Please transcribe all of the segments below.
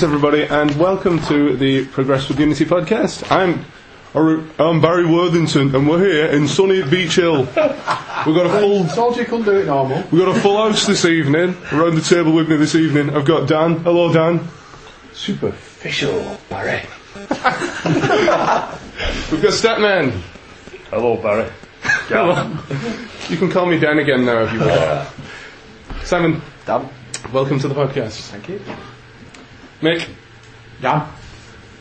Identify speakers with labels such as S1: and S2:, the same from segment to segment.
S1: Greetings, everybody, and welcome to the Progress with Unity podcast. I'm I'm Barry Worthington, and we're here in sunny Beech Hill. We've got a full
S2: Told you couldn't do it normal.
S1: we've got a full house this evening. Around the table with me this evening, I've got Dan. Hello, Dan.
S2: Superficial, Barry.
S1: We've got Statman.
S3: Hello, Barry.
S1: Hello. You can call me Dan again now if you want. Simon,
S2: Dan.
S1: welcome to the podcast.
S2: Thank you.
S1: Mick,
S2: Dan.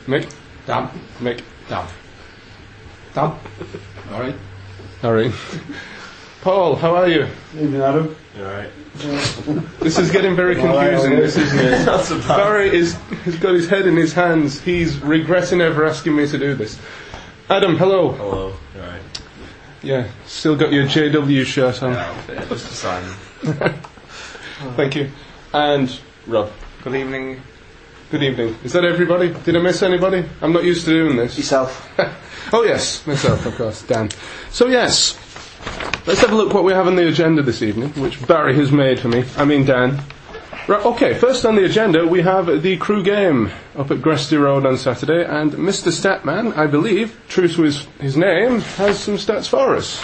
S1: Mick,
S2: Dan.
S1: Mick.
S2: Dan. Dan. All right.
S1: All right. Paul, how are you?
S2: Evening, Adam. All right.
S1: This is getting very confusing. This isn't it?
S3: Not so bad.
S1: Barry is has got his head in his hands. He's regretting ever asking me to do this. Adam, hello.
S3: Hello. Alright.
S1: Yeah, still got your JW shirt on.
S3: Yeah, just a sign.
S1: Thank you. And Rob.
S4: Good evening.
S1: Good evening. Is that everybody? Did I miss anybody? I'm not used to doing this.
S4: Yourself.
S1: oh yes, myself, of course, Dan. So yes, let's have a look what we have on the agenda this evening, which Barry has made for me. I mean Dan. Right, okay, first on the agenda we have the Crewe game up at Gresty Road on Saturday, and Mr. Statman, I believe, true to his, his name, has some stats for us.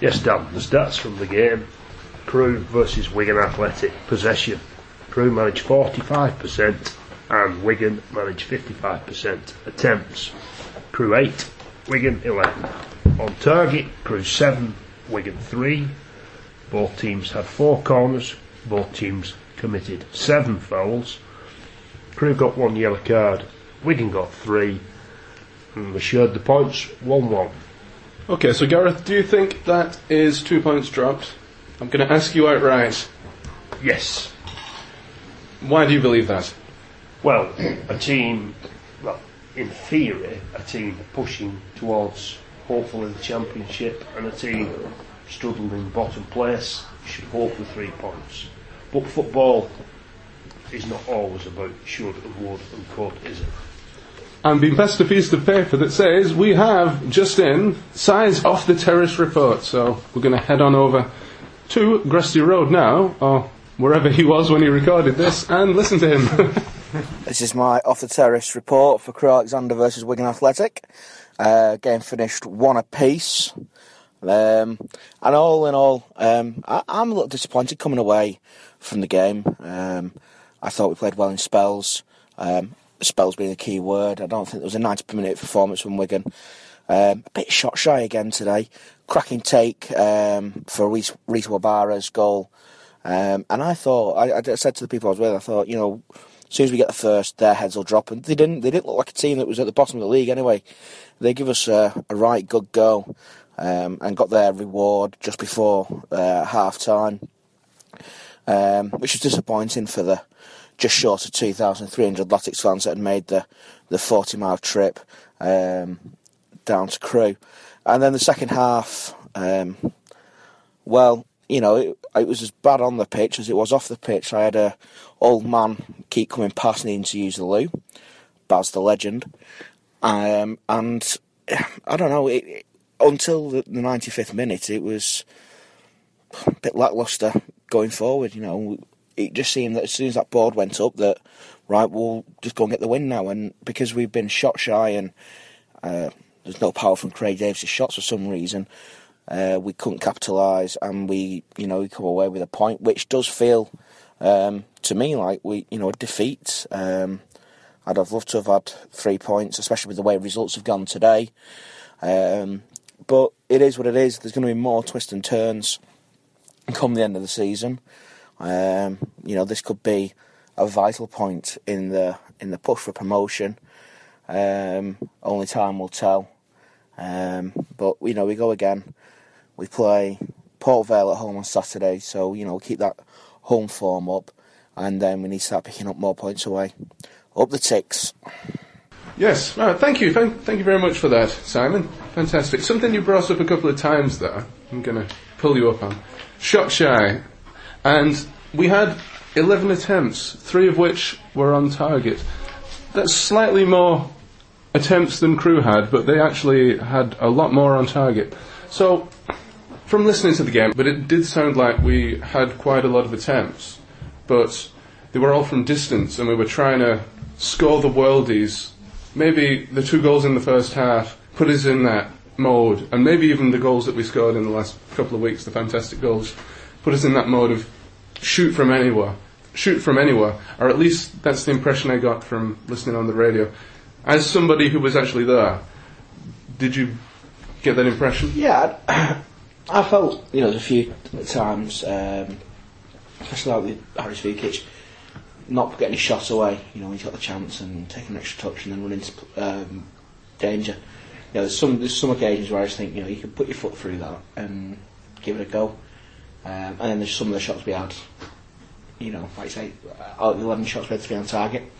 S3: Yes, Dan, the stats from the game. Crewe versus Wigan Athletic. Possession. Crewe managed 45% and Wigan managed 55%. Attempts. Crewe 8, Wigan 11. On target, Crewe 7, Wigan 3. Both teams had 4 corners. Both teams committed 7 fouls. Crewe got 1 yellow card. Wigan got 3. And we shared the points 1 1.
S1: Okay, so Gareth, do you think that is two points dropped? I'm going to ask you outright.
S3: Yes.
S1: Why do you believe that?
S3: Well, a team, well, in theory, a team pushing towards hopefully the championship and a team struggling in bottom place should hope for three points. But football is not always about should and would and could, is it?
S1: I'm being passed a piece of paper that says we have just in size off the terrace report. So we're going to head on over to Gresty Road now, or wherever he was when he recorded this, and listen to him.
S4: This is my off the terrace report for Crewe Alexandra versus Wigan Athletic. Uh, game finished one apiece. Um, and all in all, um, I, I'm a little disappointed coming away from the game. Um, I thought we played well in spells. Um, spells being a key word. I don't think there was a 90 minute performance from Wigan. Um, a bit shot shy again today. Cracking take um, for Reece Wabara's goal. Um, and I thought, I, I said to the people I was with, I thought, you know, as soon as we get the first, their heads will drop. And they didn't. They didn't look like a team that was at the bottom of the league anyway. They give us a, a right good go um, and got their reward just before uh, half time, um, which was disappointing for the just short of 2,300 Latics fans that had made the, the 40 mile trip um, down to Crewe. And then the second half, um, well, you know, it, it was as bad on the pitch as it was off the pitch. I had a old man keep coming past needing to use the loo, Baz the legend, um, and I don't know. It, until the, the 95th minute, it was a bit lackluster going forward. You know, it just seemed that as soon as that board went up, that right, we'll just go and get the win now. And because we've been shot shy and uh, there's no power from Craig Davies' shots for some reason, uh, we couldn't capitalise, and we, you know, we come away with a point, which does feel um, to me like we, you know, a defeat. Um, I'd have loved to have had three points, especially with the way results have gone today. Um, but it is what it is. There's going to be more twists and turns come the end of the season. Um, you know, this could be a vital point in the in the push for promotion. Um, only time will tell. Um, but you know, we go again. We play Port Vale at home on Saturday, so you know, keep that home form up, and then we need to start picking up more points away. Up the ticks.
S1: yes, thank you. Thank, thank you very much for that, Simon. Fantastic. Something you brought up a couple of times there, I'm going to pull you up on. Shot shy. And we had 11 attempts, three of which were on target. That's slightly more attempts than Crewe had, but they actually had a lot more on target. So, from listening to the game, but it did sound like we had quite a lot of attempts. But they were all from distance, and we were trying to score the worldies. Maybe the two goals in the first half put us in that mode, and maybe even the goals that we scored in the last couple of weeks, the fantastic goals, put us in that mode of shoot from anywhere, shoot from anywhere, or at least that's the impression I got from listening on the radio. As somebody who was actually there, did you get that impression?
S4: Yeah, I, felt, you know, a few times, um, especially like with Haris Vučkić, not getting his shot away, you know, he's got the chance and taking an extra touch and then running into um, danger. You know, there's some, there's some occasions where I just think, you know, you can put your foot through that and give it a go. Um, and then there's some of the shots we had, you know, like I say, out of the 11 shots we had three on target.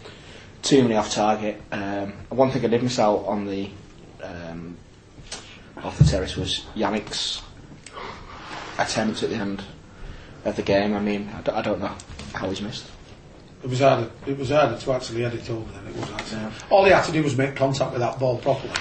S4: Too many off target. Um, one thing I did miss out on the um, off the terrace was Yanic's attempt at the end of the game. I mean, I, d- I don't know how he's missed.
S2: It was harder. It was harder to actually head it over than it was actually.
S4: Yeah.
S2: All he had to do was make contact with that ball properly.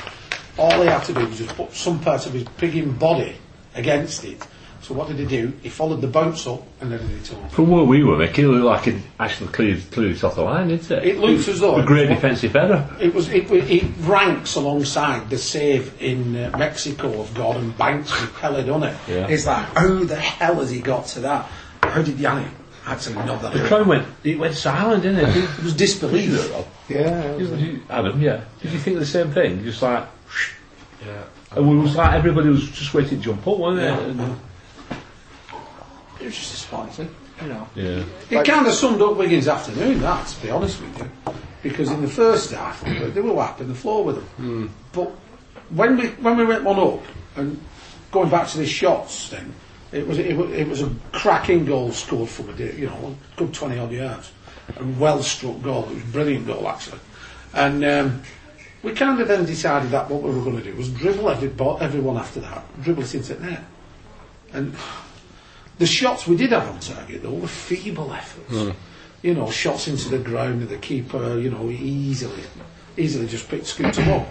S2: All he had to do was just put some part of his pigging body against it. So what did he do? He followed the bounce up and then it over.
S5: From where we were, Mick, it looked like it actually cleared, cleared it off the line, didn't it?
S2: It looks as though
S5: a great
S2: was-
S5: defensive error.
S2: It was. It, it ranks alongside the save in uh, Mexico of Gordon Banks with Pele done it.
S5: Yeah.
S2: It's like, how the hell has he got to that? How did Yanic actually know that?
S5: The crowd went, it went silent, didn't it?
S2: It was disbelief.
S4: Yeah.
S5: Did you- Adam, yeah. Did you think the same thing? Just like, yeah. And it was like everybody was just waiting to jump up, wasn't it? And-
S4: It was just disappointing, you know.
S5: yeah.
S2: It kind of summed up Wiggins' afternoon, that, to be honest with you. Because in the first half, they were wiping the floor with them. But when we when we went one up, and going back to the shots thing, it was it, was- it was a cracking goal scored from a you know a good twenty odd yards, a well struck goal. It was a brilliant goal actually, and um, we kind of then decided that what we were going to do was dribble every, bo- everyone after that, dribble it into the net, and the shots we did have on target though were feeble efforts. You know, shots into the ground and the keeper, you know, easily, easily just picked scooped them up.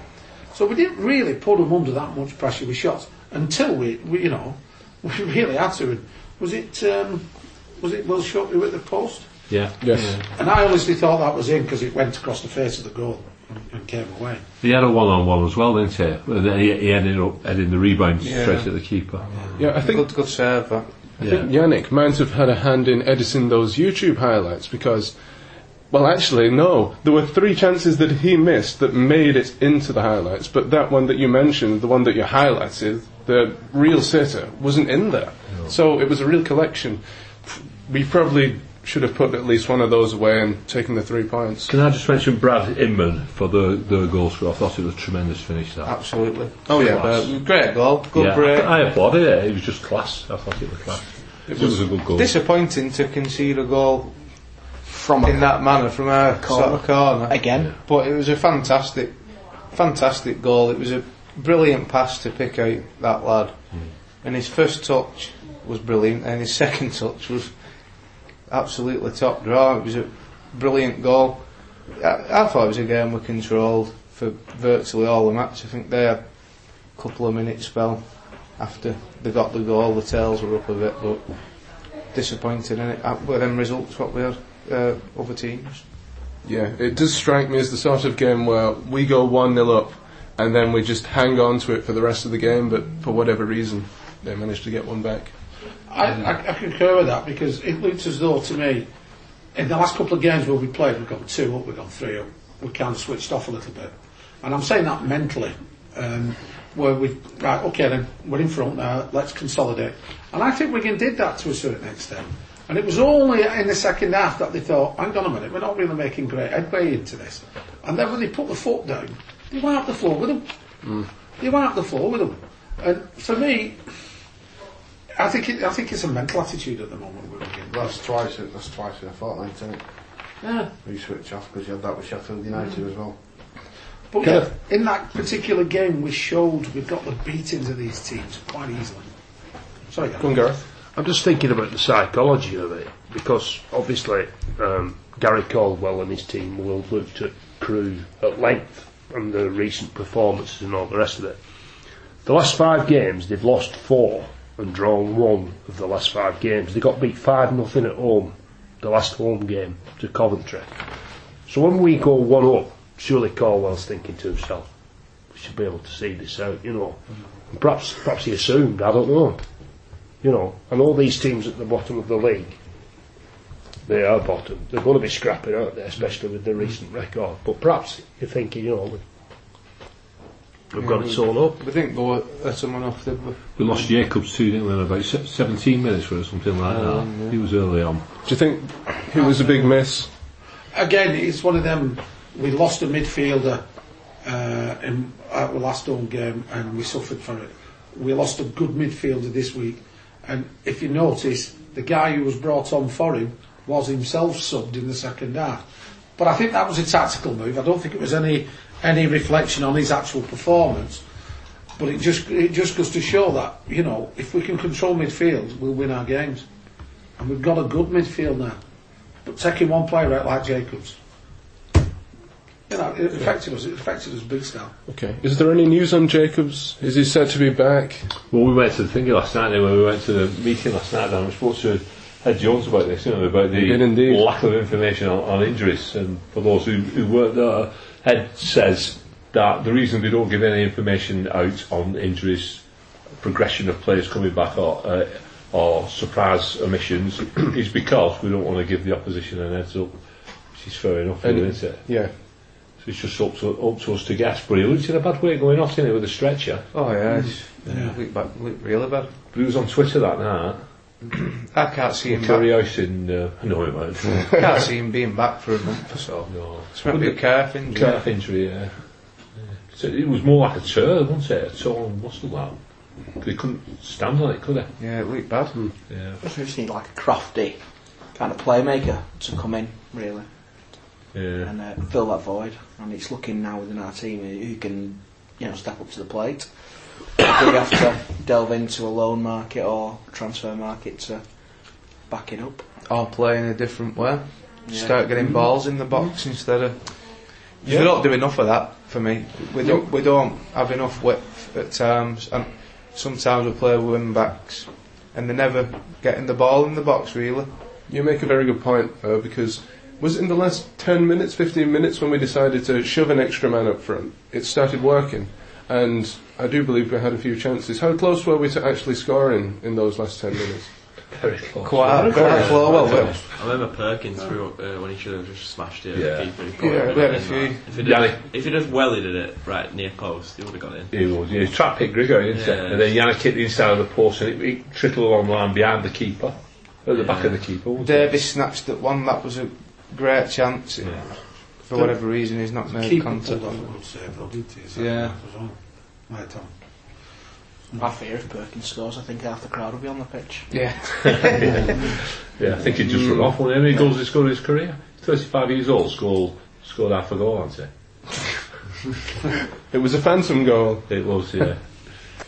S2: So we didn't really put them under that much pressure with shots until we, we you know, we really had to. And Was it, um, was it Will Shot who hit the post?
S5: Yeah.
S1: Yes.
S2: And I honestly thought that was in because it went across the face of the goal and, and came away.
S5: He had a one-on-one as well, didn't he? And then he, he ended up heading the rebound straight at the keeper.
S1: Yeah, I think
S4: Good, good serve, that.
S1: I think Yanic might have had a hand in editing those YouTube highlights because, well, actually, no. There were three chances that he missed that made it into the highlights, but that one that you mentioned, the one that you highlighted, the real sitter, wasn't in there. So it was a real collection. We probably should have put at least one of those away and taken the three points.
S5: Can I just mention Brad Inman for the, the goal score? I thought it was a tremendous finish, that.
S4: Absolutely. Oh, yeah,
S5: Class.
S4: but great goal. Good
S5: yeah,
S4: break.
S5: I applauded it. It was just class. I thought it was class. It was, a good goal.
S6: disappointing to concede a goal
S4: From
S6: in that manner from a sort of corner.
S4: Again.
S6: But it was a fantastic, fantastic goal. It was a brilliant pass to pick out that lad. Mm. And his first touch was brilliant, and his second touch was absolutely top draw. It was a brilliant goal. I, I thought it was a game we controlled for virtually all the match. I think they had a couple of minutes spell after they got the goal. The tails were up a bit, but disappointing in it. Uh, With them results, what we had uh, other teams.
S1: Yeah, it does strike me as the sort of game where we go 1 0 up and then we just hang on to it for the rest of the game, but for whatever reason, they managed to get one back.
S2: I, I, I concur with that because it looks as though to me, in the last couple of games where we played, we've gone two up, we've gone three up. We kind of switched off a little bit, and I'm saying that mentally, um, where we right, okay, then we're in front now. Let's consolidate, and I think Wigan did that to a certain extent. And it was only in the second half that they thought, hang on a minute, we're not really making great headway into this. And then when they put the foot down, they wiped the floor with them. They wiped the floor with them. And for me, I think it, I think it's a mental attitude at the moment with Wigan.
S7: That's twice. That's twice in a fortnight, isn't it?
S2: Yeah.
S7: We switch off because you had that with Sheffield United as well.
S2: But yeah, in that particular game, we showed we got the beatings of these teams quite easily. Sorry,
S1: Go on, Gareth.
S3: I'm just thinking about the psychology of it because obviously um, Gary Caldwell and his team will have looked at Crewe at length and the recent performances and all the rest of it. The last five games, they've lost four and drawn one of the last five games. They got beat five nothing at home the last home game to Coventry. So when we go one up, surely Caldwell's thinking to himself, we should be able to see this out, you know. And perhaps, perhaps he assumed, I don't know. You know, and all these teams at the bottom of the league, they are bottom. They're going to be scrapping, aren't they? Especially with the recent record. But perhaps you're thinking, you know, we- we've got it all up.
S6: We didn't go let someone off, did we?
S5: We lost Jacobs too, didn't we? in About se- 17 minutes or something like that. He was early on.
S1: Do you think it was a big miss?
S2: Again, it's one of them. We lost a midfielder uh, in our last home game, and we suffered for it. We lost a good midfielder this week, and if you notice, the guy who was brought on for him was himself subbed in the second half. But I think that was a tactical move. I don't think it was any any reflection on his actual performance. But it just it just goes to show that you know if we can control midfield, we'll win our games, and we've got a good midfield now. But taking one player out like Jacobs, you know, it affected us. It affected us big style.
S1: Okay. Is there any news on Jacobs? Is he set to be back?
S5: Well, we went to the thing last night, when we went to the meeting last night, and we spoke to Ed Jones about this, you know, about the lack of information on, on injuries. And for those who, who weren't there, Ed says that the reason they don't give any information out on injuries, progression of players coming back, or uh, or surprise omissions, is because we don't want to give the opposition an heads up, which is fair enough,
S1: And-
S5: isn't it?
S1: Yeah.
S5: So it's just up to, up to us to guess. But he looked in a bad way going off in it with a stretcher.
S6: Oh yeah, it's, Looked, back, looked really bad.
S5: But he was on Twitter that night.
S6: I can't see him back.
S5: Curry in uh, no, it won't.
S6: can't see him being back for a month or so.
S5: no.
S6: It's might be a calf injury.
S5: Calf injury, yeah. yeah. So it was more like a turn, wasn't it? A torn muscle that. 'Cause he couldn't stand on it, could he?
S6: Yeah, it looked bad.
S5: Yeah.
S4: We just need like a crafty kind of playmaker to come in, really,
S5: Yeah.
S4: and uh, fill that void. And it's looking now within our team who who can, you know, step up to the plate. Do we have to delve into a loan market or transfer market to back it up?
S6: Or play in a different way.
S4: Yeah.
S6: Start getting mm-hmm. balls in the box instead of. We don't do enough of that for me. We don't. We don't have enough width at times, and sometimes we play with wing backs, and they're never getting the ball in the box really.
S1: You make a very good point, though, because was it in the last 10 minutes, 15 minutes when we decided to shove an extra man up front? It started working, and I do believe we had a few chances. How close were we to actually scoring in those last 10 minutes?
S5: Very close.
S6: Quite, very slow. Well, but
S8: I remember Perkins threw up uh, when he should have just smashed it.
S5: Yeah.
S8: at the keeper.
S6: Yeah,
S8: would
S6: we had a few.
S8: that. If he'd,
S5: Yanic.
S8: have, if he'd have wellied it right near post, he would have got in.
S5: He was. Yeah, he trapped it Grigor, didn't
S8: Yeah.
S5: it? And then Yanic hit the inside of the post and it, it trickled along the line behind the keeper. At the back of the keeper. wasn't it?
S6: Davies snatched at one. That was a great chance.
S5: Yeah.
S6: For whatever reason, he's not made contact.
S2: pulled off a good save, though, didn't he?
S6: Yeah.
S2: right as well?
S4: I fear if Perkins scores, I think half the crowd will be on the pitch.
S6: Yeah.
S5: Yeah, I think he just run off. How many goals he scored in his career? 35 years old, scored, scored half a goal, hasn't
S1: It was a phantom goal.
S5: It was, yeah.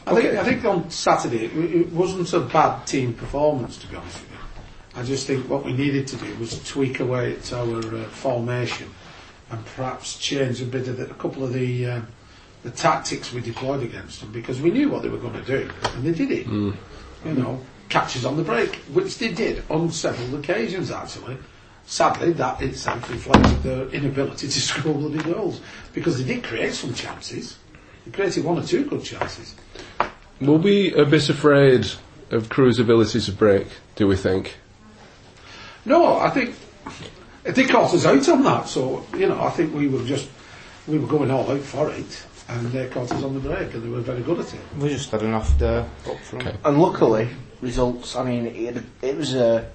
S2: I think I think on Saturday it, it wasn't a bad team performance to be honest with you. I just think what we needed to do was tweak away at our uh, formation and perhaps change a bit of the, a couple of the uh, the tactics we deployed against them because we knew what they were going to do and they did it. You know, catches on the break, which they did on several occasions actually. Sadly, that itself reflected their inability to score bloody goals because they did create some chances. They created one or two good chances.
S1: Were we a bit afraid of Crewe's ability to break, do we think?
S2: No, I think they caught us out on that. So you know, I think we were just we were going all out for it, and they caught us on the break, and they were very good at it.
S6: We just had enough there up front.
S1: Okay.
S4: And luckily, results. I mean, it, it was a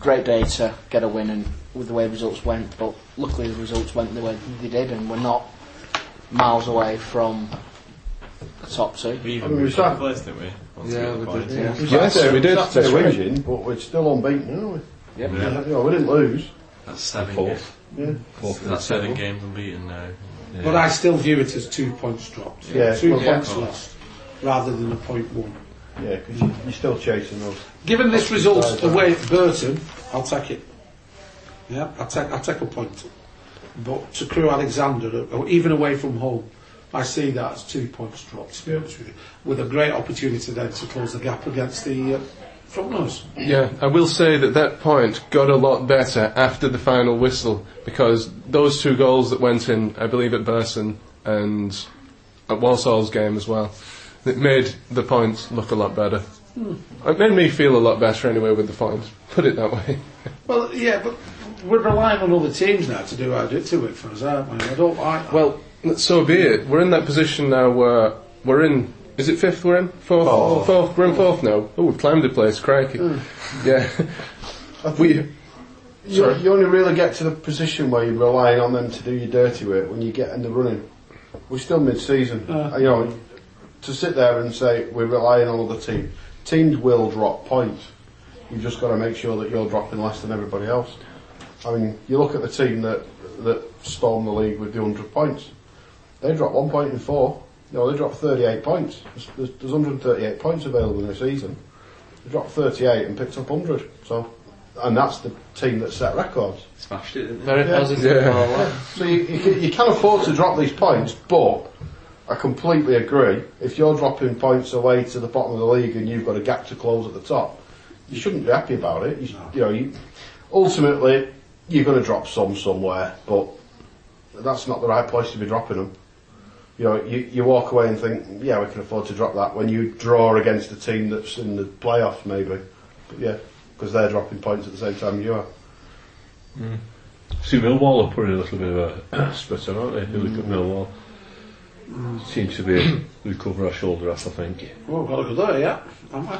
S4: great day to get a win, and with the way results went. But luckily, the results went the way they did, and we're not miles away from the top two.
S8: We
S7: I
S8: even
S7: mean, we
S8: moved
S7: sat-
S8: up first, didn't we? Once
S6: Yeah,
S8: got
S6: we did, yeah.
S1: Yes, we did.
S7: That's
S1: That's right.
S7: but we're still unbeaten, aren't we?
S4: Yep.
S7: Yeah. You know, we didn't lose.
S8: That's seven
S5: Fourth.
S8: games.
S7: Yeah.
S5: Fourth
S8: That's seven
S5: table.
S8: games unbeaten now.
S2: But I still view it as two points dropped,
S7: Yeah,
S2: two
S7: well,
S2: points
S8: yeah.
S2: lost, rather than a point won.
S7: Yeah, because you, you're still chasing those.
S2: Given this result away at Burton, I'll take it. Yeah, I'll take I'll take a point. But to Crewe Alexandra, or even away from home, I see that as two points dropped. To be honest with you, with a great opportunity then to close the gap against the uh,
S1: Yeah, I will say that that point got a lot better after the final whistle because those two goals that went in, I believe at Burton and at Walsall's game as well, it made the points look a lot better. Hmm. It made me feel a lot better anyway with the points. Put it that way.
S2: Well, yeah, but we're relying on other teams now to do our do to it for us, aren't we? I don't like that.
S1: Well, so be it. We're in that position now where we're in. Is it fifth we're in? Fourth?
S2: Fourth.
S1: Fourth. We're in fourth now. Oh, we've climbed a place, crikey. Yeah. we.
S7: You,
S1: Sorry.
S7: you only really get to the position where you're relying on them to do your dirty work when you get in the running. We're still mid-season.
S2: Uh.
S7: you know, to sit there and say we're relying on other teams. Teams will drop points. You've just got to make sure that you're dropping less than everybody else. I mean, you look at the team that that stormed the league with the 100 points. They dropped one point in four. No, they dropped 38 points. There's, there's, there's 138 points available in a season. They dropped 38 and picked up 100. So, and that's the team that set records.
S8: Smashed it, didn't they?
S6: Very
S7: Yeah.
S6: positive.
S1: Yeah.
S6: Oh, all.
S7: So you, you, can, you can afford to drop these points, but I completely agree. If you're dropping points away to the bottom of the league and you've got a gap to close at the top, you shouldn't be happy about it. You, sh- you know, you, ultimately you're going to drop some somewhere, but that's not the right place to be dropping them. You know, you, you walk away and think, yeah, we can afford to drop that when you draw against a team that's in the playoffs, maybe. But yeah, because they're dropping points at the same time you are.
S5: See, Millwall are putting a little bit of a split aren't they? If you look at Millwall. Seems to be look over our shoulder, I think.
S2: well, we've got to go there, yeah, haven't we?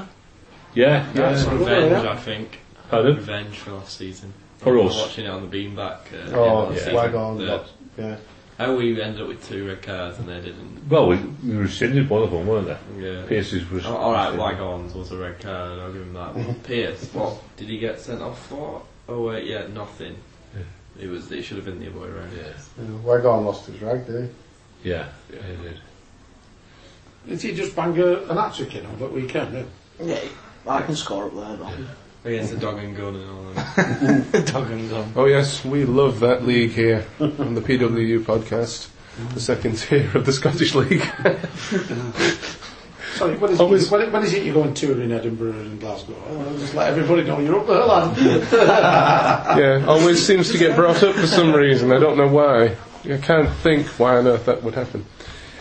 S5: Yeah, yeah.
S2: That's
S8: Revenge,
S2: Yeah.
S8: I think.
S5: Pardon?
S8: Revenge for last season.
S5: For us.
S8: watching it on the beanback. Uh,
S7: Oh,
S8: last
S7: yeah.
S8: season.
S7: Wagon,
S8: The-
S7: yeah.
S8: How we ended up with two red cards and they didn't.
S5: Well, we, we rescinded one of them, weren't they?
S8: Yeah.
S5: Pierce's was.
S8: Oh, all right, Wagons was a red card. I'll give him that. But Pierce, what did he get sent off for? Oh wait, yeah, nothing. It was. It should have been the other way around.
S5: Yeah.
S7: Yeah, Wagon lost his rag, did he?
S5: Yeah, yeah, he did.
S2: Did he just bang a, an hat trick in on that weekend? Yeah.
S4: Yeah, I can score up there, though.
S8: Oh, Against the dog and gun and all that.
S6: Dog and gun.
S1: Oh yes, we love that league here on the PWU podcast, the second tier of the Scottish League.
S2: Sorry, when is,
S1: Always-
S2: when, when is it you're going touring in Edinburgh and Glasgow? Oh, just let everybody know you're up there, lad.
S1: yeah, always seems to get brought up for some reason. I don't know why. I can't think why on earth that would happen.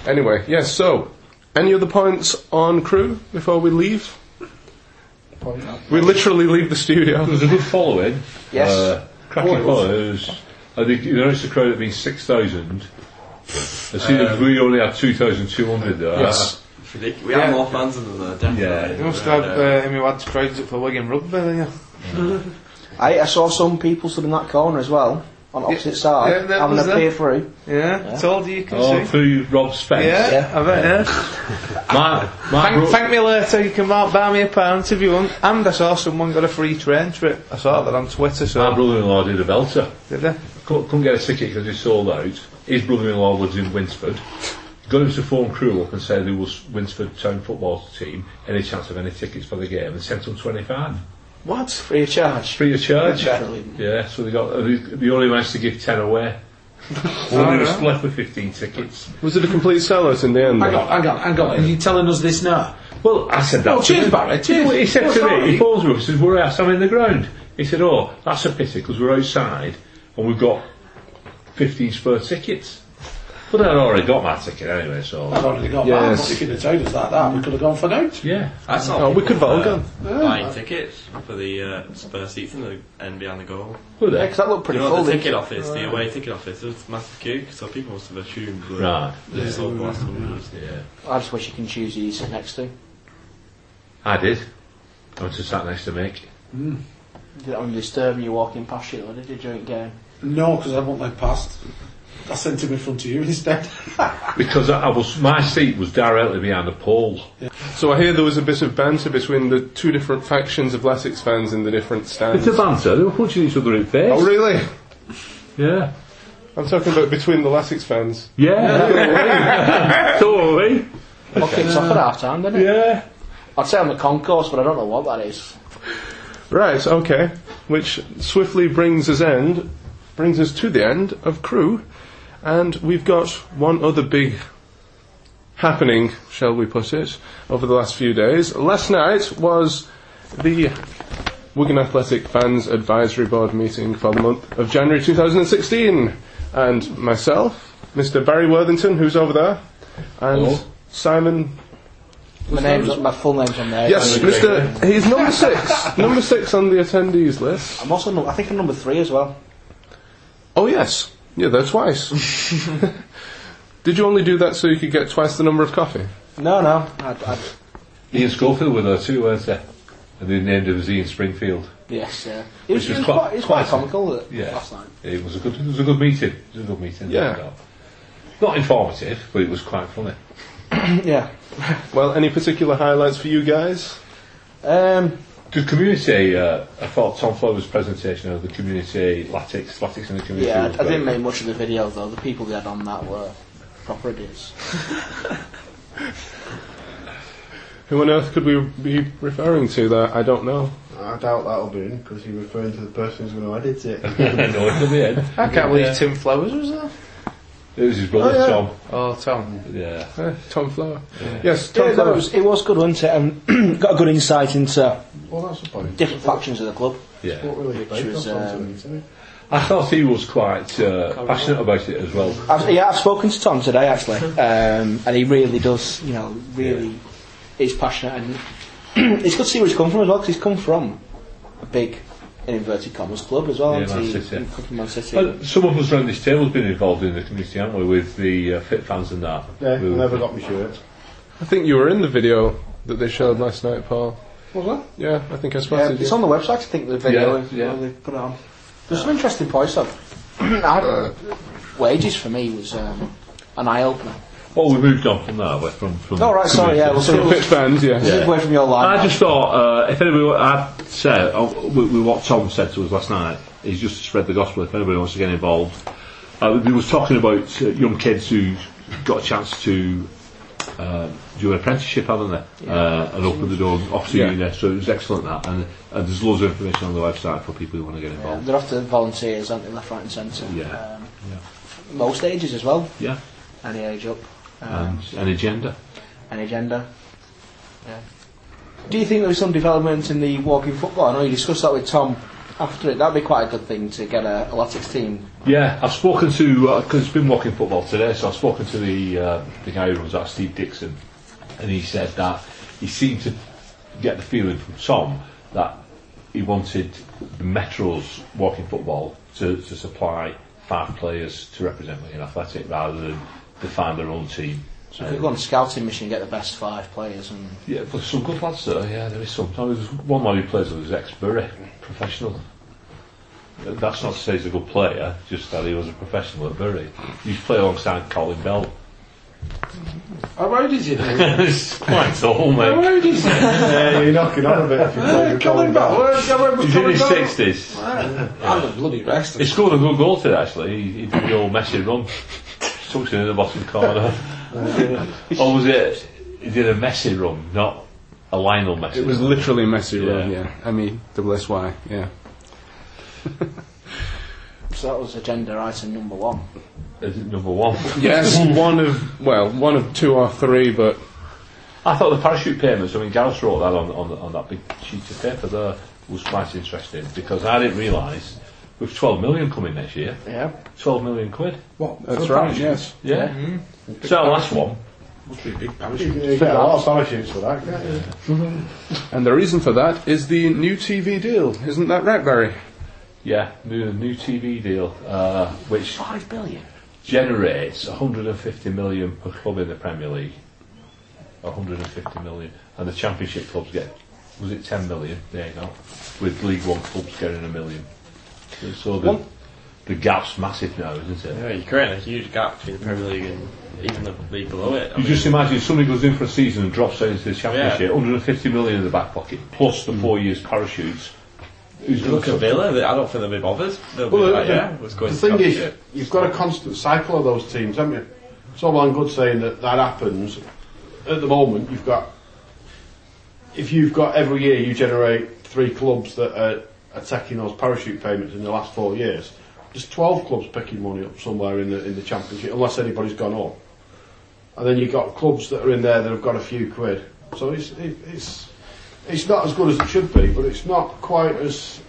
S1: Anyway, yes. So, any other points on Crewe before we leave? We literally leave the studio.
S5: There was a good following.
S4: Yes.
S5: Uh, cracking followers. I think you noticed the crowd had been 6,000. I see that we only had 2,200 there.
S1: Yes.
S8: Ridic- We have more fans than them, though, definitely.
S5: Yeah.
S6: You must
S8: Right,
S6: have
S8: uh,
S6: uh, Amy Wad's crowds up for Wigan Rugby, don't you?
S4: I, I saw some people stood in that corner as well, on opposite side,
S6: yeah, that
S4: having a
S6: was
S4: peer through.
S6: Yeah, told you you can
S5: Oh,
S6: see.
S5: through Rob Spence.
S6: Yeah, I bet, yeah.
S5: My, my
S6: Thank,
S5: bro-
S6: thank me later, you can buy buy me a pound if you want. And I saw someone got a free train trip. I saw that on Twitter, So.
S5: my brother-in-law did a belter.
S6: Did I?
S5: Couldn't, couldn't get a ticket because he sold out. His brother-in-law lives in Winsford. Got him to phone Crewe up and say there was Winsford Town football team, any chance of any tickets for the game, and sent them 25.
S4: What? Free of charge?
S5: Free of charge.
S4: Brilliant.
S5: Yeah, so they got, uh, they, they only managed to give 10 away. Only was left with 15 tickets.
S1: Was it a complete sellout in the end?
S2: Hang
S1: then?
S2: on, hang on, hang on. Are you telling us this now?
S5: Well, I said that.
S2: Oh,
S5: to
S2: cheers,
S5: him.
S2: Barry, cheers.
S5: He said to me, he phones me up, he says, we're out, I'm in the ground. He said, oh, that's a pity because we're outside and we've got 15 spare tickets. But I'd already got my ticket anyway, so.
S2: I've already got
S1: Yes.
S2: that. If you'd have told us like that, we could have gone for notes.
S5: Yeah.
S8: I saw
S1: Oh, we could vote
S8: uh,
S1: again.
S8: Buying tickets for the uh, Spurs seats in the end behind the goal.
S5: Were
S4: Yeah,
S5: they?
S4: 'cause that looked pretty
S8: you know,
S4: full.
S8: the ticket
S4: it?
S8: office, the away ticket office, there was a massive queue, so people must have assumed that
S5: Right.
S8: they sold the last hundreds.
S5: Yeah.
S4: I just wish you can choose who you sit next to.
S5: I did. I went to sat next to Mick.
S4: You don't want to disturb you walking past you, though, did you, during the game?
S2: No, because I won't let past. I sent him in front of you instead.
S5: Because I, I was, my seat was directly behind the pole.
S1: So I hear there was a bit of banter between the two different factions of Latics fans in the different stands.
S5: It's a banter, they were punching each other in the face.
S1: Oh really?
S5: Yeah.
S1: I'm talking about between the Latics fans.
S5: Yeah. totally.
S4: Well, kicks off at half time, didn't it?
S5: Yeah.
S4: I'd say on the concourse, but I don't know what that is.
S1: Right, okay. Which swiftly brings us end brings us to the end of Crewe. And we've got one other big happening, shall we put it, over the last few days. Last night was the Wigan Athletic Fans Advisory Board meeting for the month of January 2016. And myself, Mr. Barry Worthington, who's over there, and
S5: Hello.
S1: Simon.
S4: My name's my full name's on there.
S1: Yes, Mr. He's number six. number six on the attendees list.
S4: I'm also num- I think I'm number three as well.
S1: Oh, yes. Yeah, there twice. Did you only do that so you could get twice the number of coffee?
S4: No, no. I, I,
S5: Ian Schofield were there too, weren't they? And they named him as Ian Springfield.
S4: yes, yeah. It was,
S5: Which
S4: it
S5: was
S4: was
S5: quite-
S4: quite, it was quite
S5: quite-
S4: comical uh,
S5: Yeah.
S4: last night.
S5: It was a good, it was a good meeting. It was a good meeting.
S1: Yeah.
S5: Not informative, but it was quite funny.
S4: yeah.
S1: Well, any particular highlights for you guys?
S4: Um,
S5: The community, uh, I thought Tom Flower's presentation of the community latics, latics in the community.
S4: yeah, I, I didn't
S5: great.
S4: make much of the video though. The people they had on that were proper idiots.
S1: Who on earth could we be referring to there? I don't know.
S7: I doubt that'll be in because you're referring to the person who's going to edit it.
S5: no, it could be Ed.
S6: I can't believe Tim Flowers was there.
S5: It was his brother,
S7: Oh, yeah.
S5: Tom.
S6: Oh, Tom.
S5: Yeah.
S1: Eh, Tom Flower. Yes, Tom
S4: Yeah,
S1: Flower.
S4: it was, it was good, wasn't it? And got a good insight into
S7: well, that's the point.
S4: different factions of the club.
S5: Yeah.
S7: Really
S4: Which was, um,
S7: it, isn't it?
S5: I thought he was quite uh, passionate about it as well.
S4: I've, yeah, I've spoken to Tom today actually, um, and he really does, you know, really is passionate, and it's good to see where he's come from as well, because he's come from a big, in inverted commas, club as well.
S5: Yeah,
S4: hasn't
S5: Man
S4: he?
S5: City.
S4: He come from Man City.
S5: Well, some of us around this table have been involved in the community, haven't we, with the uh, fit fans and that.
S7: Yeah, I never got my shirt.
S1: I think you were in the video that they showed last night, Paul.
S4: Was that?
S1: Yeah, I think I
S4: Yeah,
S1: spotted
S4: it's
S1: you.
S4: on the website. I think the video.
S5: Yeah, yeah.
S4: they put it on. There's some interesting points though. I, wages for me was um, an eye opener.
S5: Oh, we moved on from that, from, from
S4: Oh right, sorry. Yeah, we'll see.
S1: Fit fans, yeah.
S4: Move away from your line.
S5: I just thought, uh, if anybody, I said, uh, with, with what Tom said to us last night, is just to spread the gospel. If anybody wants to get involved, uh, he was talking about uh, young kids who got a chance to uh, do an apprenticeship, haven't they? Uh, and open the door opposite
S1: Yeah.
S5: there. So it was excellent that, and, and there's loads of information on the website for people who want to get
S4: Yeah,
S5: involved.
S4: they're often volunteers, aren't they, left, right, and centre.
S5: Yeah.
S4: Um, Most ages as well.
S5: Yeah,
S4: Any age up. Um,
S5: and an agenda.
S4: any gender. Yeah. Do you think there was some development in the walking football? I know you discussed that with Tom after it. That'd be quite a good thing to get a Athletics team.
S5: Yeah, I've spoken to because it's been walking football today, so I've spoken to the uh, the guy who runs that, Steve Dixon, and he said that he seemed to get the feeling from Tom that he wanted the Metro's walking football to, to supply five players to represent Wigan Athletic rather than define their own team.
S4: So we could go on a scouting mission, get the best five players, and
S5: Yeah, but some good lads there. Yeah, there is some. There was one lad who plays with his ex-Bury, professional. That's not to say he's a good player, just that he was a professional at Bury. He used to play alongside Colin Bell.
S2: How old is he now?
S5: it's quite tall,
S2: How
S5: mate.
S2: old is he?
S7: Yeah, you're knocking on a bit if you play with
S2: Colin
S7: Colin
S2: Bell.
S7: Bell.
S2: Where's Colin
S5: He's in his sixties.
S2: I'm a bloody rest.
S5: He scored a good goal today, actually. He, he did the old Messi run. Tucks it in the bottom corner. or was it? He did a messy run, not a Lionel Messi.
S1: It was
S5: run.
S1: literally Messi
S5: Yeah.
S1: run, yeah. M E double S Y, yeah.
S4: so that was agenda item number one.
S5: Is it number one?
S1: Yes, one of well, one of two or three, but
S5: I thought the parachute payments, I mean, Gareth wrote that on, on, on that big sheet of paper there, was quite interesting because I didn't realise with 12 million coming next year,
S4: Yeah.
S5: 12 million quid.
S2: What?
S1: that's right, yes.
S5: Yeah. Mm-hmm. Mm-hmm. So our last one,
S2: Must be a big parachute.
S7: can get a lot of parachutes for that, can't you? Mm-hmm.
S1: And the reason for that is the new TV deal, isn't that right, Barry?
S5: yeah, new, new TV deal, uh, which
S4: Five billion.
S5: generates 150 million per club in the Premier League. 150 million. And the Championship clubs get, was it 10 million? There you go. With League One clubs getting a million. So, so the,
S4: One-
S5: the gap's massive now, isn't it?
S8: Yeah, you're creating a huge gap between the Premier League and even the league below it. I
S5: You
S8: mean,
S5: just imagine somebody goes in for a season and drops out into the championship, 150 million in the back pocket, plus the mm. four years parachutes. Who's
S8: you look
S5: gonna
S8: at Villa, they- I don't think they'll be bothered. They'll
S7: Well,
S8: be
S7: the,
S8: like,
S7: the-
S8: yeah, let's go
S7: the
S8: into
S7: thing is,
S8: championship.
S7: you've got a constant cycle of those teams, haven't you? It's all well and good saying that that happens. At the moment, you've got, if you've got every year you generate three clubs that are, are taking those parachute payments in the last four years, there's 12 clubs picking money up somewhere in the in the championship, unless anybody's gone up. And then you've got clubs that are in there that have got a few quid. So it's, it, it's it's not as good as it should be, but it's not quite as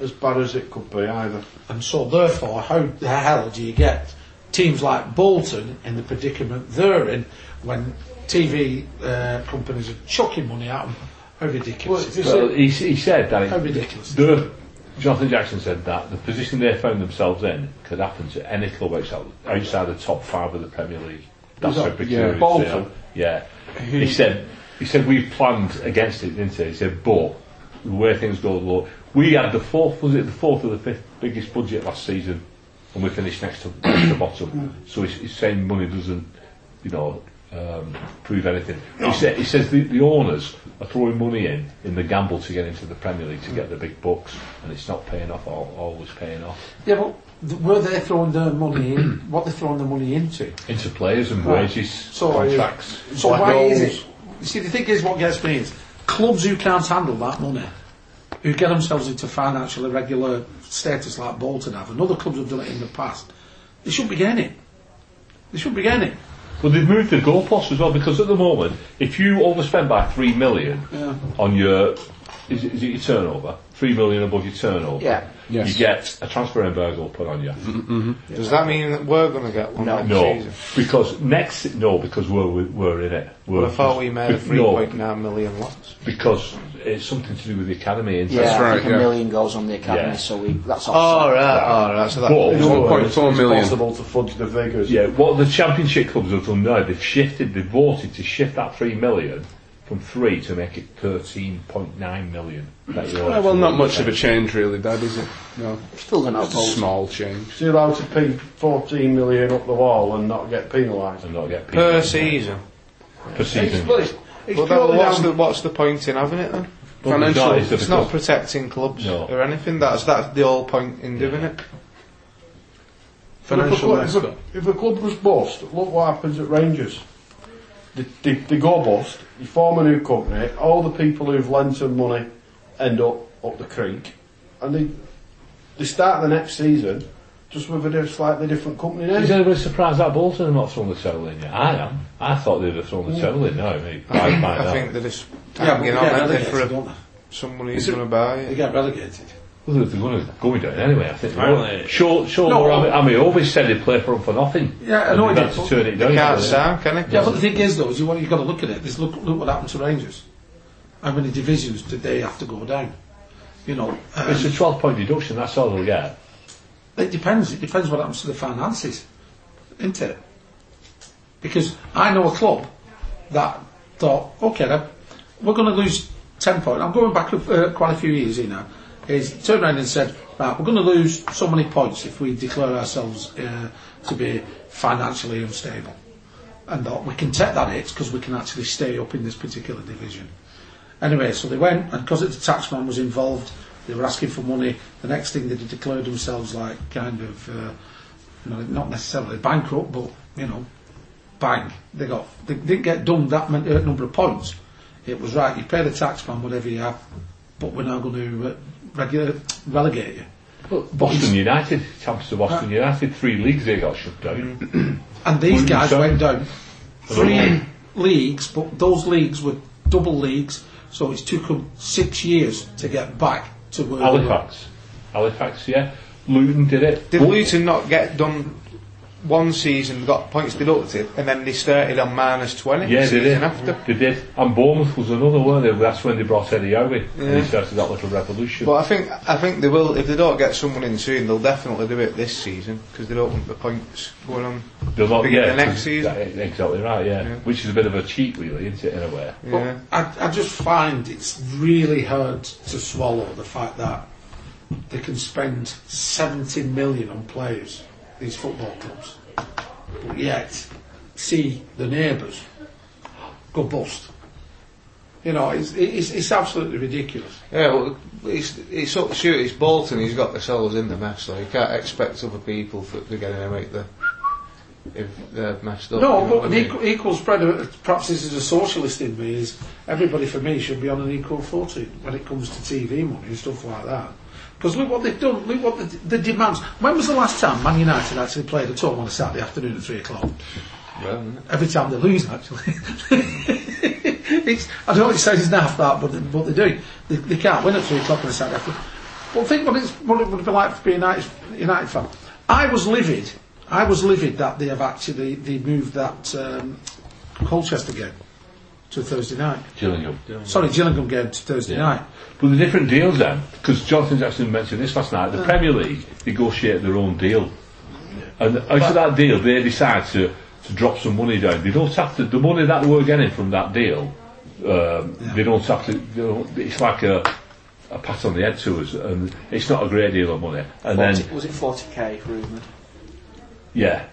S7: as bad as it could be either.
S2: And so, therefore, how the hell do you get teams like Bolton in the predicament they're in when TV uh, companies are chucking money at them? How ridiculous! is
S5: Well,
S2: it?
S5: he, he said that
S2: How ridiculous!
S5: the, Jonathan Jackson said that the position they found themselves in could happen to any club outside, outside the top five of the Premier League. That's how precarious they
S7: Bolton?
S5: are. Yeah. He said he said we planned against it, didn't he? He said, but the way things go, look, we had the fourth, was it the fourth or the fifth biggest budget last season, and we finished next to, next to bottom. So he's, he's saying money doesn't, you know, um, prove anything. He, he says the, the owners are throwing money in in the gamble to get into the Premier League to get the big bucks, and it's not paying off. Al always paying off
S2: Yeah, but th- were they throwing their money in? What they throwing their money into?
S5: into players and
S2: Right.
S5: wages,
S2: So,
S5: contracts.
S2: So
S7: Black
S2: why is
S7: holes.
S2: it? You see, the thing is, what gets me is clubs who can't handle that money, who get themselves into financial irregular status like Bolton have, and other clubs have done it in the past. They shouldn't be getting it. They shouldn't be getting it.
S5: Well, they've moved the goalposts as well because at the moment, if you overspend by three million
S2: Yeah.
S5: on your, is it, is it your turnover? Three million above your turnover.
S4: Yeah.
S1: Yes.
S5: You get a transfer embargo put on you. Mm-hmm. Mm-hmm.
S6: Does that mean that we're going to get one next
S5: No,
S6: season?
S5: because next no, because we're we're in it. We're
S6: Well, I thought we made a
S5: be- no,
S6: 3.9 million loss.
S5: because it's something to do with the academy. Isn't
S4: Yeah,
S5: it?
S1: That's
S4: I
S1: right,
S4: think
S1: yeah.
S4: a million goes on the academy,
S5: Yeah.
S4: so we that's
S6: Oh,
S4: offset.
S6: right, oh, right. So that,
S5: But-
S7: In other words,
S1: 1.4
S7: it's
S1: million.
S7: possible to fudge the figures.
S5: Yeah, what the championship clubs have done now, they've shifted, they've voted to shift that three million from three to make it thirteen point nine million. That you're
S1: Well, well, not much of a change really, Dad, is it? No.
S4: Still going to
S1: It's a small change.
S7: So you're allowed to pay 14 million up the wall and not get penalised.
S5: and not get
S6: per season.
S5: per season.
S7: Well, it's, it's
S6: But then
S7: purely
S6: what's
S7: down-
S6: the, what's the point in having it then?
S5: Well,
S1: Financial-
S5: no, it's
S6: It's not protecting clubs
S5: No.
S6: or anything. That's that's the whole point in doing it.
S7: If a,
S1: Financial
S7: club, if,
S1: mess
S7: a, if a club was bust, look what happens at Rangers. They, they, they go bust, you form a new company, all the people who've lent them money end up up the creek, and they they start the next season just with a di- slightly different company name.
S5: Is anybody surprised that Bolton have not thrown the towel in yet? I am. I thought they'd have thrown the mm. towel in now. Me,
S6: I think,
S5: by
S6: I
S5: now.
S6: think they're just
S2: Yeah, but
S6: hanging
S2: they
S6: on aren't they, for a,
S2: don't they?
S6: somebody who's going to buy
S2: They get relegated.
S5: Well, they're going to go going it anyway. I think.
S8: Apparently-
S5: Sure, sure.
S2: No,
S5: I mean, I mean, always said they'd play for them for nothing.
S2: Yeah, I
S5: And
S2: know
S5: they've
S2: he did,
S5: to turn it down.
S6: They can't
S5: for them.
S6: sound, can they?
S2: Yeah, but the thing is, though, is you want, you've got to look at it. Is look, look what happened to Rangers. How many divisions did they have to go down? You know, um,
S5: It's a 12 point deduction, that's all they'll get.
S2: it depends. It depends what happens to the finances, isn't it? Because I know a club that thought, okay, then, we're going to lose 10 points. I'm going back uh, quite a few years here now. Is turned around and said, right, we're going to lose so many points if we declare ourselves uh, to be financially unstable. And thought, we can take that hit because we can actually stay up in this particular division. Anyway, so they went, and because the taxman was involved, they were asking for money. The next thing they declared themselves like kind of, uh, you know, not necessarily bankrupt, but you know, bang, they got, they didn't get done that many, uh, number of points. It was right, you pay the taxman whatever you have, but we're now going to uh, regu- relegate you.
S5: Boston United, champions of Boston ah. United, three leagues they got shut down.
S2: And these guys
S5: so.
S2: went down three leagues, but those leagues were double leagues, so it took them six years to get back to where they were.
S5: Halifax. Halifax, yeah. Luton did it.
S6: Did Luton not get done one season, got points deducted, and then they started on minus 20
S5: Yeah,
S6: the
S5: they did.
S6: after?
S5: They did. And Bournemouth was another one. They- That's when they brought Eddie Howe in. And
S6: Yeah.
S5: he started that little revolution.
S6: But I think I think they will if they don't get someone in soon. They'll definitely do it this season because they don't want the points going on.
S5: They're not, yeah,
S6: of next
S5: 'cause-
S6: season.
S5: that- exactly right, yeah.
S6: Yeah.
S5: Which is a bit of a cheat, really, isn't it, in a way?
S6: Yeah.
S2: I, I just find it's really hard to swallow the fact that they can spend 70 million on players, these football clubs, but yet see the neighbours go bust. You know, it's, it's, it's absolutely ridiculous.
S6: Yeah, well, it's it's up shoot. It's Bolton. He's got themselves in the mess, so you can't expect other people for to get in and make the if they're messed up.
S2: No,
S6: you know
S2: but an equal, equal spread of, perhaps this is a socialist in me, is everybody for me should be on an equal footing when it comes to TV money and stuff like that. Because look what they've done, look what the, the demands. When was the last time Man United actually played at home on a Saturday afternoon at 3 o'clock?
S6: Well.
S2: Every time they lose, actually. it's, I don't know it sounds naff that, but, but they do. They, they can't win at 3 o'clock on a Saturday afternoon. Well, think what, it's, what it would be like to be a United, United fan. I was livid. I was livid that they have actually they moved that um, Colchester game to Thursday night.
S5: Gillingham.
S2: Sorry, Gillingham game to Thursday
S5: Yeah.
S2: night.
S5: But the different deals then, because Jonathan Jackson mentioned this last night, the Premier League negotiate their own deal. And out of that deal, they decide to, to drop some money down. They don't have to, the money that we're getting from that deal, um, they don't have to, don't, it's like a, a pat on the head to us, and it's not a great deal of money. And then,
S4: was it 40k rumoured?
S5: yeah.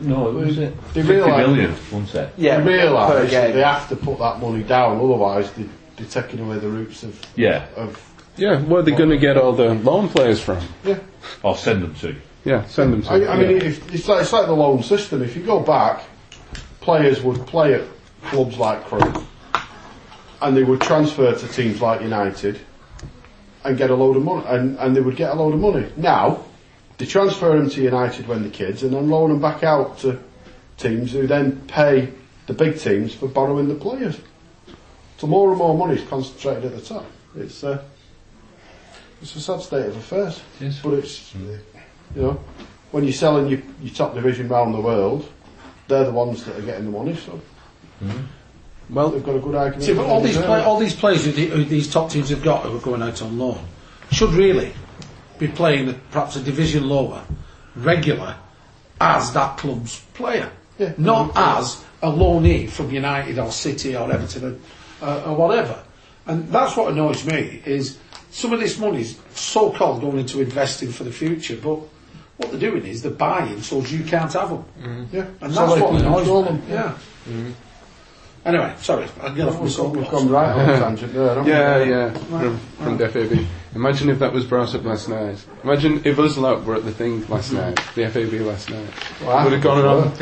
S5: No, it was it.
S7: They
S5: 50
S7: realise-
S5: million, wasn't it?
S4: Yeah,
S7: They
S4: per
S7: realise
S4: game.
S7: they have to put that money down, otherwise they, they're taking away the roots of,
S5: Yeah.
S7: of
S1: Yeah, where are they going to get all the loan players from? Yeah.
S5: Or send them to.
S1: Yeah, send them to.
S7: I, I mean, if, it's, like, it's like the loan system. If you go back, players would play at clubs like Crewe, and they would transfer to teams like United, and get a load of money, and, and they would get a load of money. Now, they transfer them to United when they're kids, and then loan them back out to teams who then pay the big teams for borrowing the players. So more and more money is concentrated at the top. It's uh, it's a sad state of affairs.
S5: Yes.
S7: But it's you know when you're selling your, your top division round the world, they're the ones that are getting the money. So
S1: well,
S7: they've got a good argument.
S2: See, but all these, play, all these players who, the, who these top teams have got who are going out on loan should really be playing at perhaps a division lower, regular, as that club's player.
S7: Yeah.
S2: Not as a loanee from United or City or Everton or, uh, or whatever. And that's what annoys me is some of this money's so-called going into investing for the future, but what they're doing is they're buying so you can't have them.
S7: yeah.
S2: And
S7: So
S2: that's
S7: they
S2: what
S7: can
S2: annoys
S7: control
S2: me.
S7: them.
S2: Yeah. Anyway, sorry, I'll get off my
S7: We've we've gone right on tangent there, haven't we?
S1: yeah, yeah, from, from the FAB. Imagine if that was brought up last night. Imagine if us lot were at the thing last mm-hmm. night, the FAB last night.
S7: Wow.
S1: Would have gone on.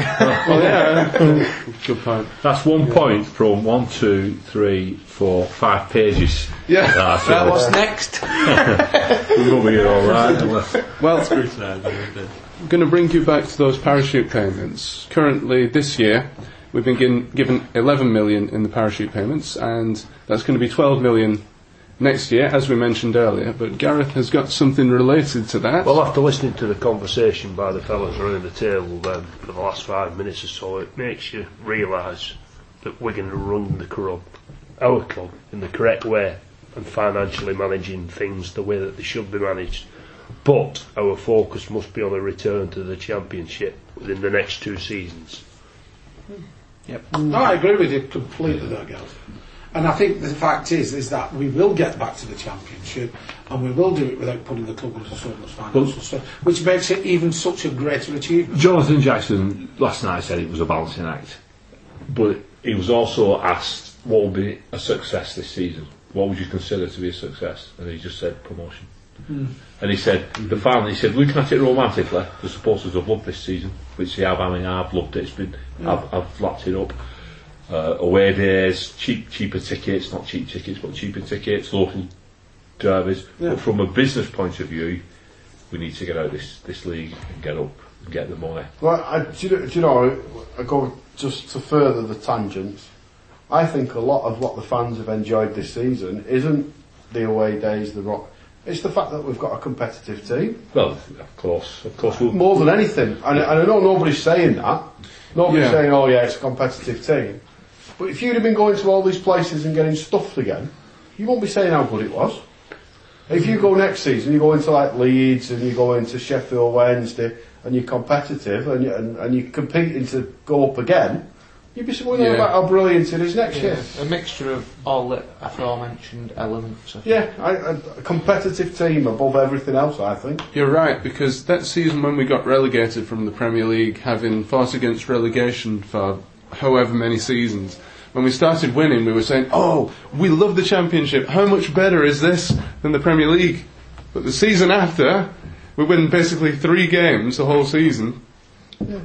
S1: well, yeah. Good point.
S5: That's one point from one, two, three, four, five pages.
S1: Yeah.
S5: That's
S4: Right, what's next?
S5: We're going to be all right.
S1: Well, I'm going to bring you back to those parachute payments. Currently, this year, we've been given, given 11 million in the parachute payments, and that's going to be 12 million next year, as we mentioned earlier. But Gareth has got something related to that.
S3: Well, after listening to the conversation by the fellas around the table then for the last five minutes or so, it makes you realise that we're running the club, our club, in the correct way and financially managing things the way that they should be managed. But our focus must be on a return to the championship within the next two seasons.
S2: No, I agree with you completely there, Gav. And I think the fact is, is that we will get back to the championship, and we will do it without putting the club into so much financial stress, which makes it even such a greater achievement.
S5: Jonathan Jackson last night said it was a balancing act, but he was also asked what would be a success this season. What would you consider to be a success? And he just said promotion. Hmm. And he said the hmm. final. He said looking at it romantically, the supporters have loved this season, which they have. I mean, I've loved it. It's been I've, I've lapped it up. Uh, away days, cheap, cheaper tickets, not cheap tickets, but cheaper tickets, local derbies. But from a business point of view, we need to get out of this this league and get up and get the money.
S7: Well, I, do, you, know- do you know, I go just to further the tangents. I think a lot of what the fans have enjoyed this season isn't the away days, the rock. It's the fact that we've got a competitive team.
S5: Well, of course, of course. We'll,
S7: More than anything. And, and I know nobody's saying that. Nobody's
S1: Yeah.
S7: saying, oh yeah, it's a competitive team. But if you'd have been going to all these places and getting stuffed again, you won't be saying how good it was. If you go next season, you go into like Leeds and you go into Sheffield Wednesday and you're competitive and, you, and, and you're competing to go up again, you'd be saying
S1: Yeah.
S7: about how brilliant it is next year.
S6: A mixture of all the aforementioned elements. Of
S7: Yeah, I, I, a competitive team above everything else, I think.
S1: You're right, because that season when we got relegated from the Premier League, having fought against relegation for however many seasons, when we started winning, we were saying, oh, we love the Championship. How much better is this than the Premier League? But the season after, we win basically three games the whole season.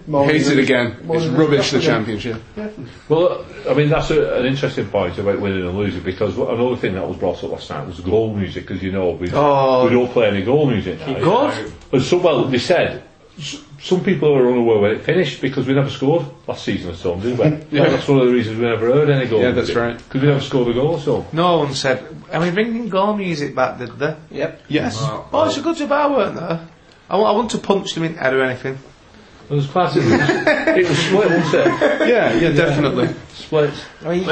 S7: More
S1: Hate it again. It's rubbish, the
S7: again.
S1: Championship.
S5: well, I mean, that's a, an interesting point about winning and losing because another thing that was brought up last night was goal music. Because you know, we,
S6: Oh.
S5: we don't play any goal music now.
S6: good?
S5: And so, well, they said s- some people are unaware when it finished because we never scored last season at home, did we?
S1: Yeah.
S5: That's one of the reasons we never heard any goals.
S1: Yeah, that's right.
S5: Because we never scored a goal at home.
S6: No one said. I mean, bringing goal music back, did they?
S4: Yep.
S1: Yes.
S8: Well,
S6: Oh, it's a good bar, weren't there? I want, I want to punch them in the head or anything.
S5: It was quite. It was, it split, wasn't it?
S1: Yeah, yeah, definitely.
S5: Split.
S4: I mean, you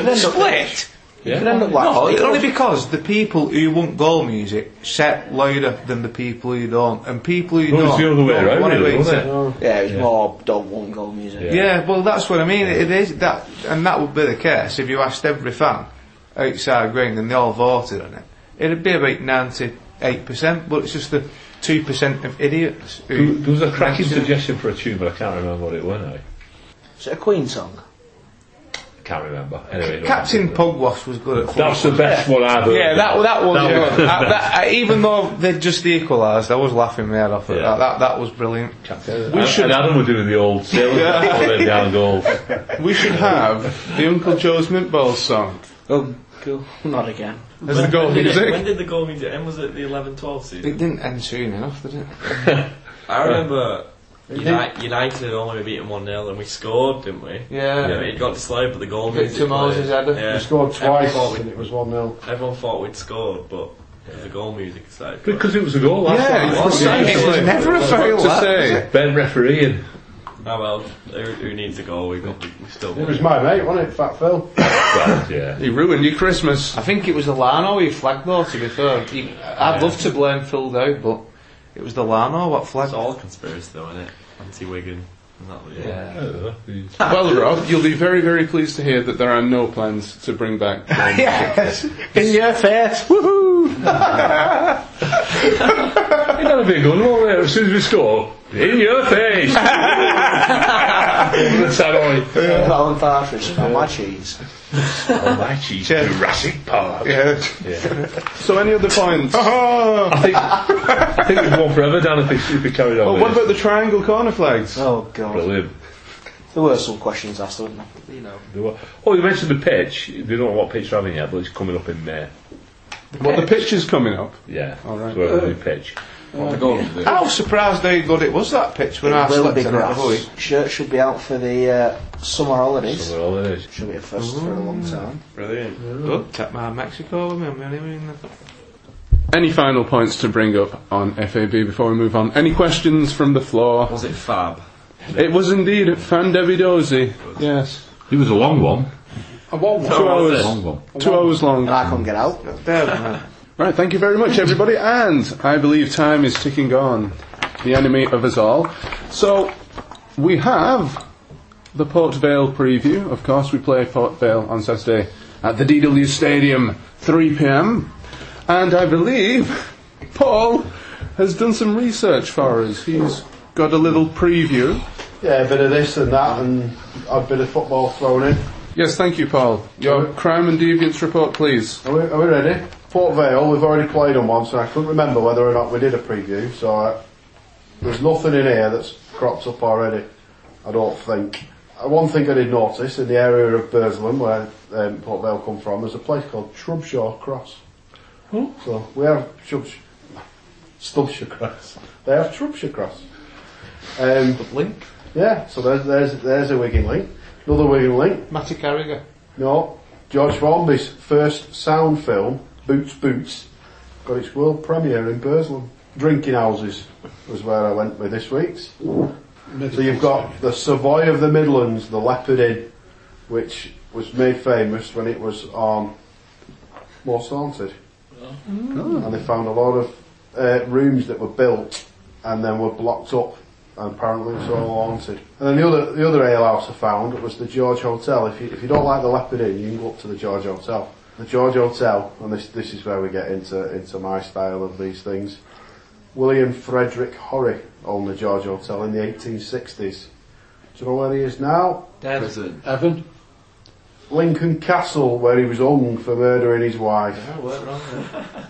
S4: could end up,
S6: Split?
S4: you
S5: Yeah.
S4: could end up
S6: No, it's only because the people who want goal music set louder than the people who don't, and people who
S5: Well,
S6: don't.
S5: it's the other way
S6: don't
S5: around,
S6: wanna
S5: really, wasn't
S6: to-
S5: it?
S4: Yeah, it was
S5: Yeah.
S4: more don't want goal music.
S5: Yeah.
S6: Yeah, well, that's what I mean. It is that, and that would be the case if you asked every fan outside Green and they all voted on it. It'd be about ninety-eight percent, but it's just the two percent of idiots.
S5: There
S6: Who
S5: there was a cracking
S6: mention it.
S5: suggestion for a tune, but I can't remember what it was now.
S4: Is it a Queen song?
S5: I can't remember. Anyway,
S6: Captain
S5: that's-
S6: Pugwash was good at.
S5: That's the best one I've heard.
S6: Yeah, that that was
S5: That was
S6: good.
S5: the
S6: Uh, that- uh, even though they just equalised, I was laughing my head off at
S5: Yeah.
S6: that. That that was brilliant.
S5: We and, and Adam were doing the old sailor yeah. down goals.
S1: We should have the Uncle Joe's Mint Balls song
S4: Oh, cool. Not again.
S1: as the goal
S8: when, did it, when did the goal music end? Was it the 11-12 season?
S6: It didn't end soon enough, did it?
S8: I remember United, United had only beaten 1 0 and we scored, didn't we?
S6: Yeah.
S8: Yeah, it got disallowed, but the goal
S6: Victor. Moses
S8: played.
S6: had it.
S8: Yeah.
S7: We scored twice and it was 1 0.
S8: everyone thought we'd scored, but the goal music started.
S5: Because it was a goal last
S6: Yeah,
S5: time.
S6: it was
S5: wasn't
S6: it was never a fail.
S1: to say.
S6: was it?
S5: Ben refereeing.
S8: Ah well, who, who needs a goal? We got, we still
S7: It
S8: won.
S7: was my mate, wasn't it, Fat Phil?
S5: Right, yeah.
S1: He ruined your Christmas.
S6: I think it was Alano he flagged though. To be fair, he, I'd love to blame Phil Dowd, but it was the Lano what flagged.
S8: It's all a conspiracy though, isn't it? Anti-Wigan. Yeah.
S6: Yeah.
S5: I don't know. He's-
S1: Well, Rob, you'll be very, very pleased to hear that there are no plans to bring back.
S6: yes, in your face. Woohoo!
S5: Ain't that a big one, won't it? As soon as we score, in your face! Over the tannoy.
S4: Alan Partridge, on my cheese.
S5: Oh, my cheese. Jurassic Park.
S6: Yeah. yeah.
S1: So, any other points?
S5: I think, I think we've won forever, Dan, if we, if we carried on
S1: Oh,
S5: with
S1: what
S5: this.
S1: about the triangle corner flags?
S4: Oh, God.
S5: Brilliant.
S4: There were some questions asked, weren't there? You know.
S5: There were- Oh, you mentioned the pitch. We don't know what pitch they're having yet, but it's coming up in May.
S1: Well, the pitch is coming up.
S5: Yeah.
S1: All right.
S5: So we're having a new pitch.
S6: I was surprised how good it was that pitch when I
S4: It will
S6: slept
S4: be
S6: in it the other week.
S4: grass. Shirt should be out for the uh, summer holidays.
S5: So all it is.
S4: Should be a first for a long time.
S8: Brilliant.
S6: Good. Take my Mexico with me. I'm really mean.
S1: Any final points to bring up on FAB before we move on? Any questions from the floor?
S8: Was it Fab?
S1: It was indeed Fan Debbie Dozy. Yes.
S5: It was a long one.
S6: I won one.
S1: Two hours.
S5: Long one.
S1: Two hours long.
S4: And I couldn't get out.
S1: Right, thank you very much, everybody. And I believe time is ticking on, the enemy of us all. So, we have the Port Vale preview. Of course, we play Port Vale on Saturday at the DW Stadium, 3 pm. And I believe Paul has done some research for us. He's got a little preview.
S7: Yeah, a bit of this and that and a bit of football thrown in.
S1: Yes, thank you, Paul. Your crime and deviance report, please.
S7: Are we, are we ready? Port Vale, we've already played on once and I couldn't remember whether or not we did a preview, so uh, there's nothing in here that's cropped up already, I don't think. Uh, one thing I did notice in the area of Burslem, where um, Port Vale come from, there's a place called Shrubshaw Cross. So we have Shrubsh- Stubshire Cross. They have Shrubshire Cross. Um,
S6: Link.
S7: yeah, so there's, there's, there's a Wigan link. Another Wigan link.
S6: Matty Carragher.
S7: No, George Formby's first sound film, Boots Boots, got its world premiere in Burslem. Drinking houses was where I went with this week's. So you've got the Savoy of the Midlands, the Leopard Inn, which was made famous when it was on Most Haunted. And they found a lot of uh, rooms that were built and then were blocked up and apparently it was all haunted. And then the other the other alehouse I found was the George Hotel. If you if you don't like the Leopard Inn, you can go up to the George Hotel. The George Hotel, and this this is where we get into into my style of these things. William Frederick Horry owned the George Hotel in the 1860s. Do you know where he is now?
S6: Dead.
S8: Prison.
S6: Evan.
S7: Lincoln Castle, where he was hung for murdering his wife.
S6: Yeah, weren't wrong there.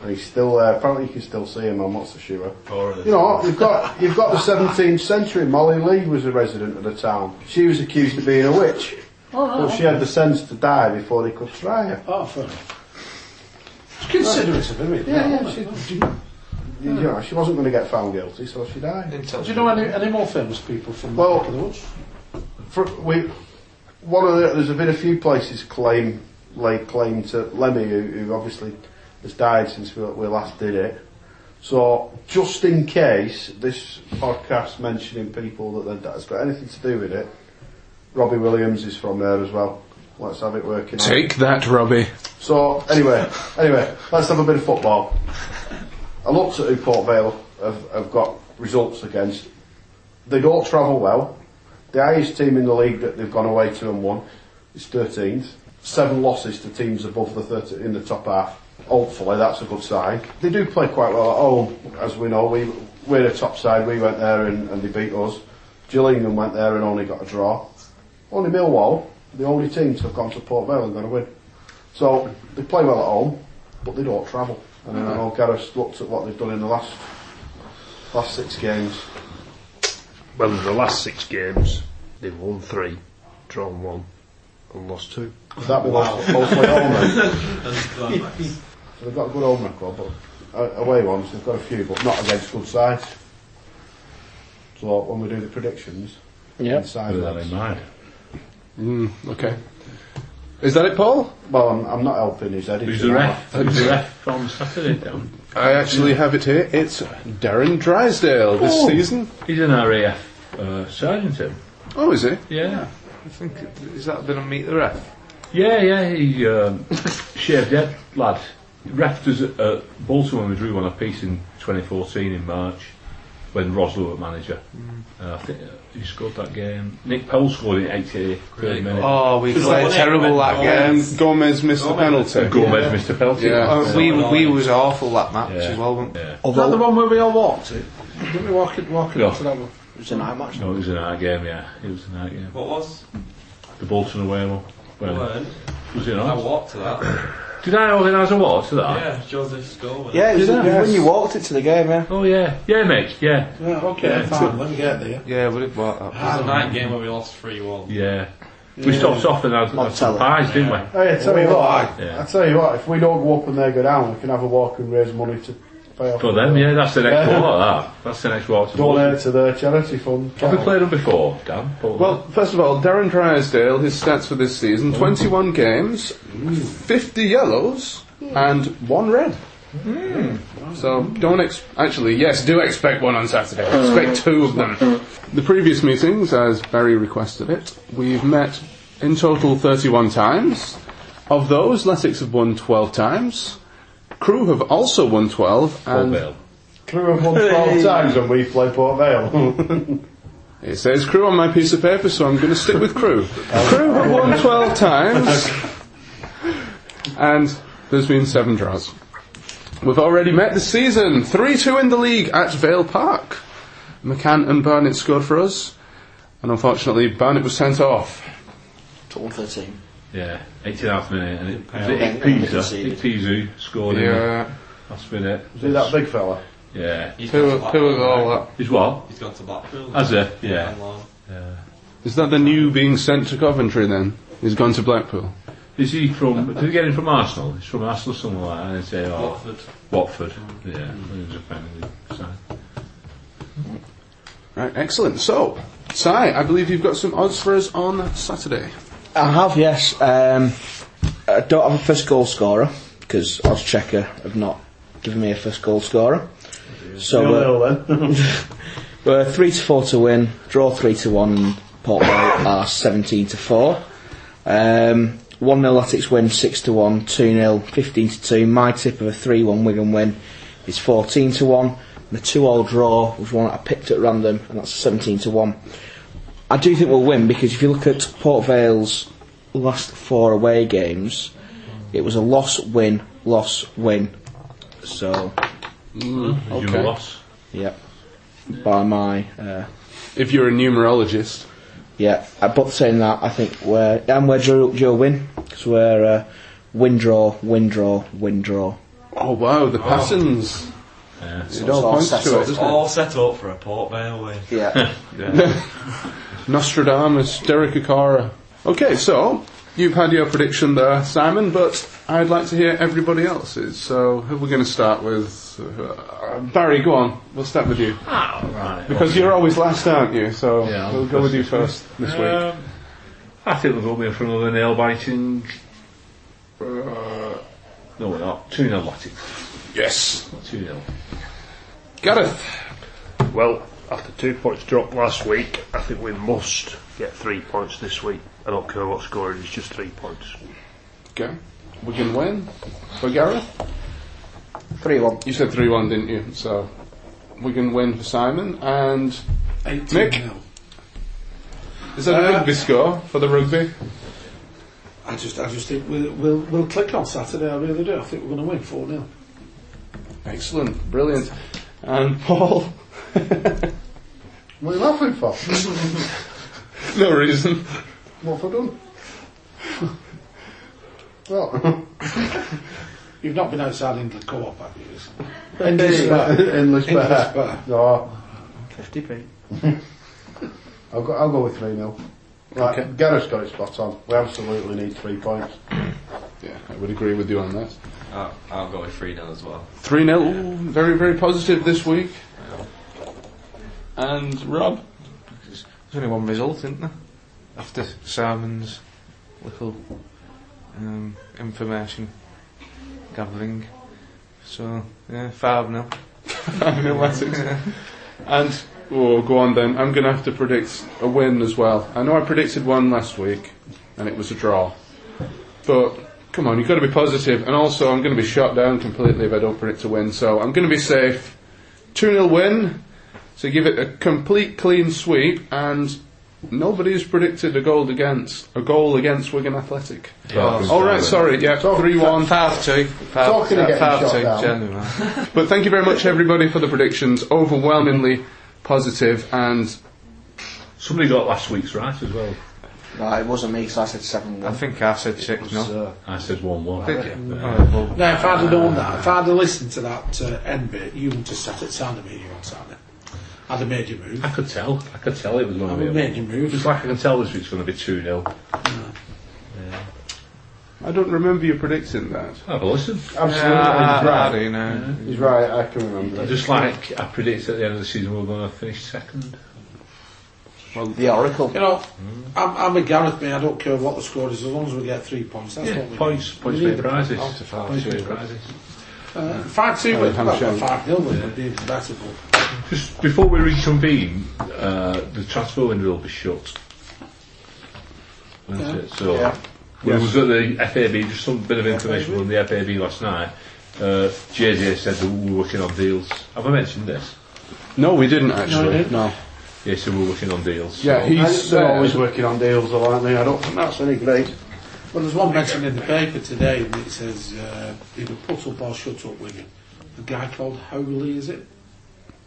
S7: And he's still there. Apparently, you can still see him. I'm not so sure.
S8: Four of them.
S7: You know, you've got you've got the 17th century. Molly Leigh was a resident of the town. She was accused of being a witch, Oh, oh, but oh. she had the sense to die before they could try her.
S2: Oh, fair enough. It's considerate of him.
S7: Yeah, yeah. She, she You know, she wasn't going to get found guilty, so she died.
S2: Do you know any, any more famous people from
S7: Well-
S2: the of the woods?
S7: For, we, one of the, there's been a few places claim, lay claim to Lemmy, who, who obviously has died since we, we last did it. So, just in case this podcast mentioning people that that has got anything to do with it, Robbie Williams is from there as well. Let's have it working. out.
S1: Take that, Robbie.
S7: So anyway, anyway, let's have a bit of football. I looked at who Port Vale have, have got results against. They don't travel well. The highest team in the league that they've gone away to and won is 13th. Seven losses to teams above the 30 in the top half. Hopefully that's a good sign. They do play quite well at home, as we know. We, we're a top side. We went there and, and they beat us. Gillingham went there and only got a draw. Only Millwall, the only team to have gone to Port Vale and got a win. So they play well at home, but they don't travel. And then I know Gareth looked at what they've done in the last last six games.
S3: Well, in the last six games, they've won three, drawn one, and lost two.
S7: Would that be most, mostly home then?
S8: And
S7: So they've got a good home record, but uh, away ones they've got a few, but not against good sides. So when we do the predictions,
S4: Yeah.
S7: inside
S5: With that
S7: legs-
S5: in mind.
S1: Mm, okay. Is that it, Paul?
S7: well, I'm, I'm not helping his editing.
S5: Who's the
S7: I?
S5: ref? Who's the ref on Saturday, Dan?
S1: I actually have it here. It's Darren Drysdale this
S5: Oh.
S1: season.
S5: He's an RAF uh, sergeant, him.
S1: Oh, is he?
S5: Yeah.
S6: I think, is that been a meet the ref?
S5: Yeah, yeah, he um, shaved head, lad. Ref us at, at Bolton when we drew one a piece in 2014 in March, when Rösler was manager. Uh, I think uh, he scored that game. Nick Powell scored in 88, third minute.
S6: Oh, we
S8: Because
S6: played
S8: when
S6: terrible that
S8: on-
S6: game.
S1: Um, Gomez missed the
S8: Gomez
S1: penalty.
S5: Gomez, Mr. Peltier.
S1: Yeah.
S6: Oh, we we was awful that match
S5: Yeah.
S6: as well. weren't?
S5: Yeah.
S2: Is that the one where we all walked it? Didn't we walk it, walk it
S5: No.
S2: to that one?
S4: it was a night match.
S5: No, it was a night game, yeah. It was a night game.
S8: What was?
S5: The Bolton away one. Well,
S8: Weren't.
S5: was it
S8: I walked to that.
S5: Did I organise a watch to that?
S8: yeah, Joseph's goal. wasn't
S4: Yeah, it was
S5: Did I?
S4: when you walked it to the game, yeah.
S5: Oh yeah, yeah, mate, yeah,
S2: Yeah, okay,
S5: Yeah.
S2: fine, let me get there.
S6: Yeah, we did what that.
S8: it? Uh, it was a night game where we lost 3 1.
S5: yeah. We stopped off and had, had some
S4: Montella.
S5: pies, didn't we?
S7: Hey, I tell you
S2: Oh,
S7: what,
S2: aye.
S5: Yeah.
S7: I tell you what, if we don't go up and they go down, we can have a walk and raise money to pay off.
S5: For them, yeah, that's the next
S7: Yeah.
S5: one that. That's the next one. to
S7: Donate to the charity fund.
S5: Have we played them before, Dan? Paul?
S1: Well, first of all, Darren Drysdale, his stats for this season 21 games, 50 yellows, hmm. and one red. Hmm. So don't ex- actually, yes, do expect one on Saturday. Expect two of them. The previous meetings, as Barry requested it, we've met in total 31 times. Of those, Latics have won 12 times. Crewe have also won 12,
S5: Paul
S1: and
S5: Bale.
S7: Crewe have won 12 times when we play Port Vale.
S1: It says Crewe on my piece of paper, so I'm going to stick with Crewe. Crewe have won 12 times, and there's been seven draws. We've already met this season, 3 2 in the league at Vale Park. McCann and Barnett scored for us, and unfortunately, Barnett was sent off.
S4: To 113.
S5: Yeah, 89th minute, and it was
S4: Yeah.
S5: it Pisa.
S4: Conceded.
S5: Ikpeazu scored in the
S1: Yeah,
S5: last minute.
S7: See that big fella?
S5: Yeah.
S8: He's
S6: Two,
S8: gone to
S6: two
S8: Blackpool,
S6: of all
S8: right?
S6: that.
S5: He's what?
S8: He's gone to Blackpool.
S5: Has it? Yeah. Yeah.
S1: is that the new being sent to Coventry then? He's gone to Blackpool.
S5: Is he from? Did he get him from Arsenal? He's from Arsenal, somewhere like that. And they say, oh,
S8: Watford.
S5: Watford. Mm. Yeah, he was a fan side.
S1: Right, excellent. So, Si, I believe you've got some odds for us on Saturday.
S4: I have, yes. Um, I don't have a first goal scorer because Oddschecker have not given me a first goal scorer. So uh, we're three to four to win, draw three to one, and Port Vale are seventeen to four. Um, one 0 Latics win, six to one, two 0 15 to two. My tip of a three one Wigan win is fourteen to one. And the two all draw was one that I picked at random, and that's seventeen to one. I do think we'll win because if you look at Port Vale's last four away games, it was a loss, win, loss, win. So,
S5: Is you
S1: Okay.
S5: a loss?
S4: yeah, by my, uh,
S1: If you're a numerologist.
S4: yeah. Uh, But saying that, I think we're and we're Joe, Joe win because we're uh, win draw, win draw, win draw.
S1: Oh wow, the patterns.
S5: Yeah.
S1: It all points to it, doesn't it?
S8: All set up for a Port Vale win.
S4: Yeah.
S1: Nostradamus, Derek Acorah. Okay, so you've had your prediction there, Simon, but I'd like to hear everybody else's. So, who are we going to start with? Uh, Barry, go on. We'll start with you.
S5: Ah, right.
S1: Because you're always last, aren't you? So,
S5: Yeah,
S1: we'll go with you
S5: first
S1: first this week.
S5: Um, I think we'll go in for another nail biting. Uh, no, we're not. 2 0 Latics.
S1: Yes.
S5: 2 0.
S1: Gareth.
S3: Well, after two points dropped last week, I think we must get three points this week. I don't care what score it is, just three points.
S1: Okay. We can win. For Gareth?
S4: 3 1.
S1: You said 3 1, didn't you? So, we can win for Simon. And
S2: 18
S1: Nick?
S2: nil.
S1: is that a
S2: Uh,
S1: rugby score for the rugby?
S2: I just, I just think we'll, we'll, we'll click on Saturday. I really do. I think we're going to win 4 0.
S1: Excellent. Brilliant. And Paul?
S7: What are you laughing for?
S1: no reason.
S7: what have I done? well,
S2: You've not been outside into the co-op, have you? Endless
S7: endless
S2: Spur.
S7: bear. Endless
S2: Endless
S7: bear. No,
S4: 50p.
S7: I'll go, I'll go with 3 0. Right, Gareth's got it spot on. We absolutely need three points.
S1: Yeah, I would agree with you on that.
S8: I'll, I'll go with 3 0 as well.
S1: 3 0. Very, very positive this week. And Rob?
S6: There's only one result, isn't there? After Simon's little um, information gathering. So, yeah, 5 0.
S1: And, oh, go on then. I'm going to have to predict a win as well. I know I predicted one last week, and it was a draw. But, come on, you've got to be positive. And also, I'm going to be shot down completely if I don't predict a win. So, I'm going to be safe. 2 0 win. So, give it a complete clean sweep, and nobody's predicted a goal against a goal against Wigan Athletic.
S6: Oh,
S1: All right, sorry, yeah, three one.
S6: 5 2.
S7: Talking of getting
S6: 5
S7: shot
S6: 2,
S7: down.
S1: But thank you very much, everybody, for the predictions. Overwhelmingly positive, and
S5: Somebody got last week's right as well.
S4: No, it wasn't me because I said seven
S6: one.
S4: I
S6: think I said 6 no.
S5: I said 1 1.
S6: Did you? Oh, well,
S2: Now, if I'd have known that, if I'd have listened to that uh, end bit, you wouldn't have sat at sound media on Saturday. I'd have made you move.
S5: I could tell. I could tell it was going
S2: I
S5: to
S2: would have
S5: be.
S2: made you move.
S5: Just like I can tell this week's going to be 2 0.
S1: I don't remember you predicting that.
S5: Have a listen.
S7: Absolutely,
S6: yeah,
S7: he's
S6: I, I
S7: right.
S6: do know.
S7: He's right, I can remember.
S5: Just like I predicted at the end of the season we were going to finish second.
S4: Well, The Oracle.
S2: You know, I'm, I'm a Gareth me. I don't care what the score is, as long as we get three points. That's
S5: Yeah,
S2: what we
S5: points,
S2: need.
S5: points
S2: We need
S5: the
S2: the
S5: prizes.
S6: Out to five,
S5: Points for
S6: two.
S5: prizes.
S2: Uh, five two,
S1: Oh,
S2: win.
S1: Hampshire.
S2: well, five nil win would be even
S5: Just before we reconvene, uh, the transfer window will be shut. Won't
S2: Yeah.
S5: it? So,
S4: Yeah.
S5: we was at the FAB, just some bit of information from the FAB last night. Uh, JJ said that we were working on deals. Have I mentioned this?
S1: No, we didn't actually.
S2: didn't.
S1: No.
S5: Yeah, so we're working on deals.
S1: Yeah,
S5: so-
S1: he
S7: And always working on deals, though, aren't they? I don't think that's any great.
S2: Well, there's one mentioned in the paper today, and it says uh, either put up or shut up Wigan. A guy called Howley, is it?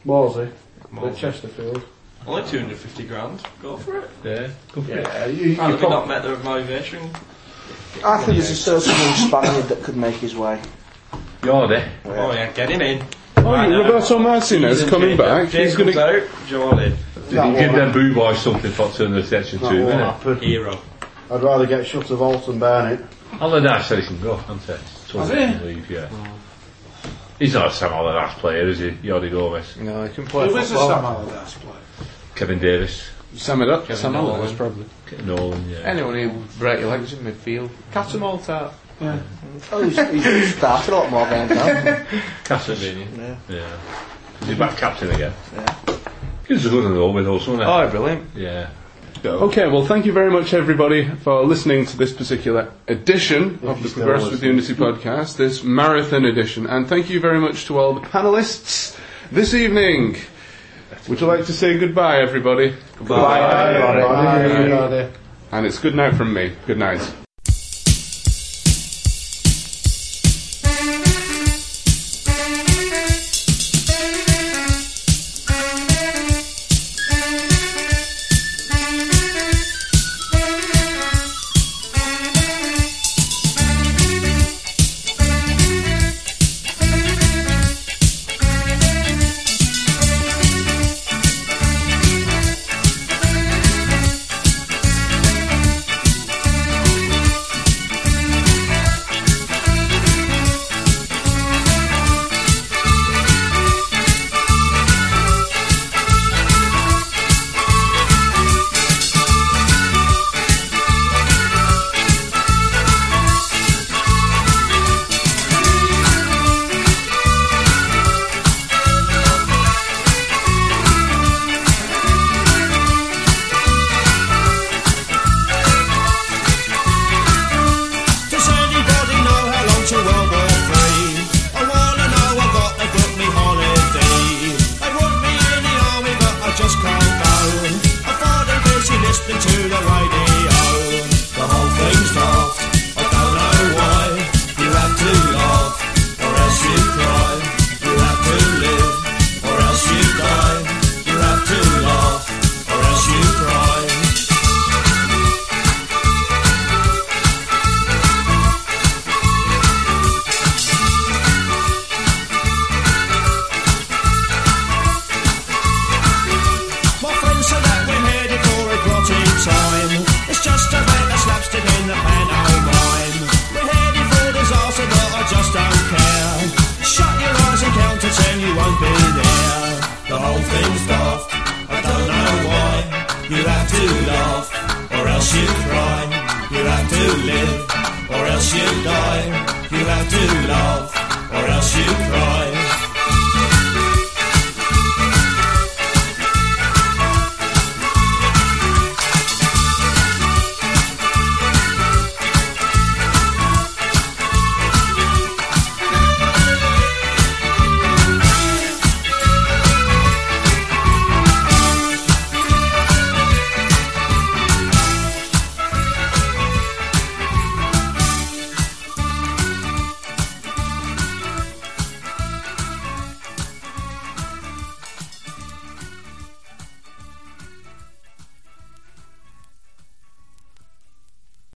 S7: Morsy,
S8: Morsy.
S7: at Chesterfield.
S8: Only 250 grand. Go for it.
S5: Yeah, go for it.
S7: Yeah, you, you
S8: How have
S7: prob-
S8: not met the motivation?
S4: I think there's a certain Spaniard that could make his way.
S5: You're there.
S8: Oh yeah, get him in.
S1: Oh,
S8: Right now.
S1: Roberto Martinez
S8: He's in
S1: coming
S8: Jay-
S1: back.
S8: Jay
S1: He's going
S8: comes
S1: to.
S8: out, Joel in.
S5: Did you give them boo boys something for turn their attention
S7: that
S5: to,
S7: won't
S5: innit?
S7: happen.
S8: Hero.
S7: I'd rather get shut of Alt and Barnett.
S5: Allardyce said he can go, hasn't he? Told
S2: Has he?
S5: he can leave, yeah. He's not a Sam Allardyce player, is he? Jordi Gomez.
S6: No, he can play
S2: Who is the
S6: football.
S2: Sam Allardyce player?
S5: Kevin Davies.
S1: Sum it up.
S6: Kevin
S1: Sam
S6: Nolan.
S1: Allardyce, probably.
S5: Nolan, yeah.
S6: Anyone who break your legs in midfield. Cat them all out.
S2: Yeah.
S4: Oh, he's, he's started a lot more games now.
S5: Captain.
S4: Yeah.
S5: Yeah. He's he back captain again?
S4: Yeah.
S5: He's a good one though with us, wasn't he?
S6: Oh, brilliant.
S5: Yeah.
S1: Okay, well, thank you very much, everybody, for listening to this particular edition of the
S7: you're
S1: Progress with Unity podcast, this marathon edition. And thank you very much to all the panelists this evening. Would you like to say goodbye, everybody?
S7: Goodbye, Bye.
S1: And it's good night from me. Good night.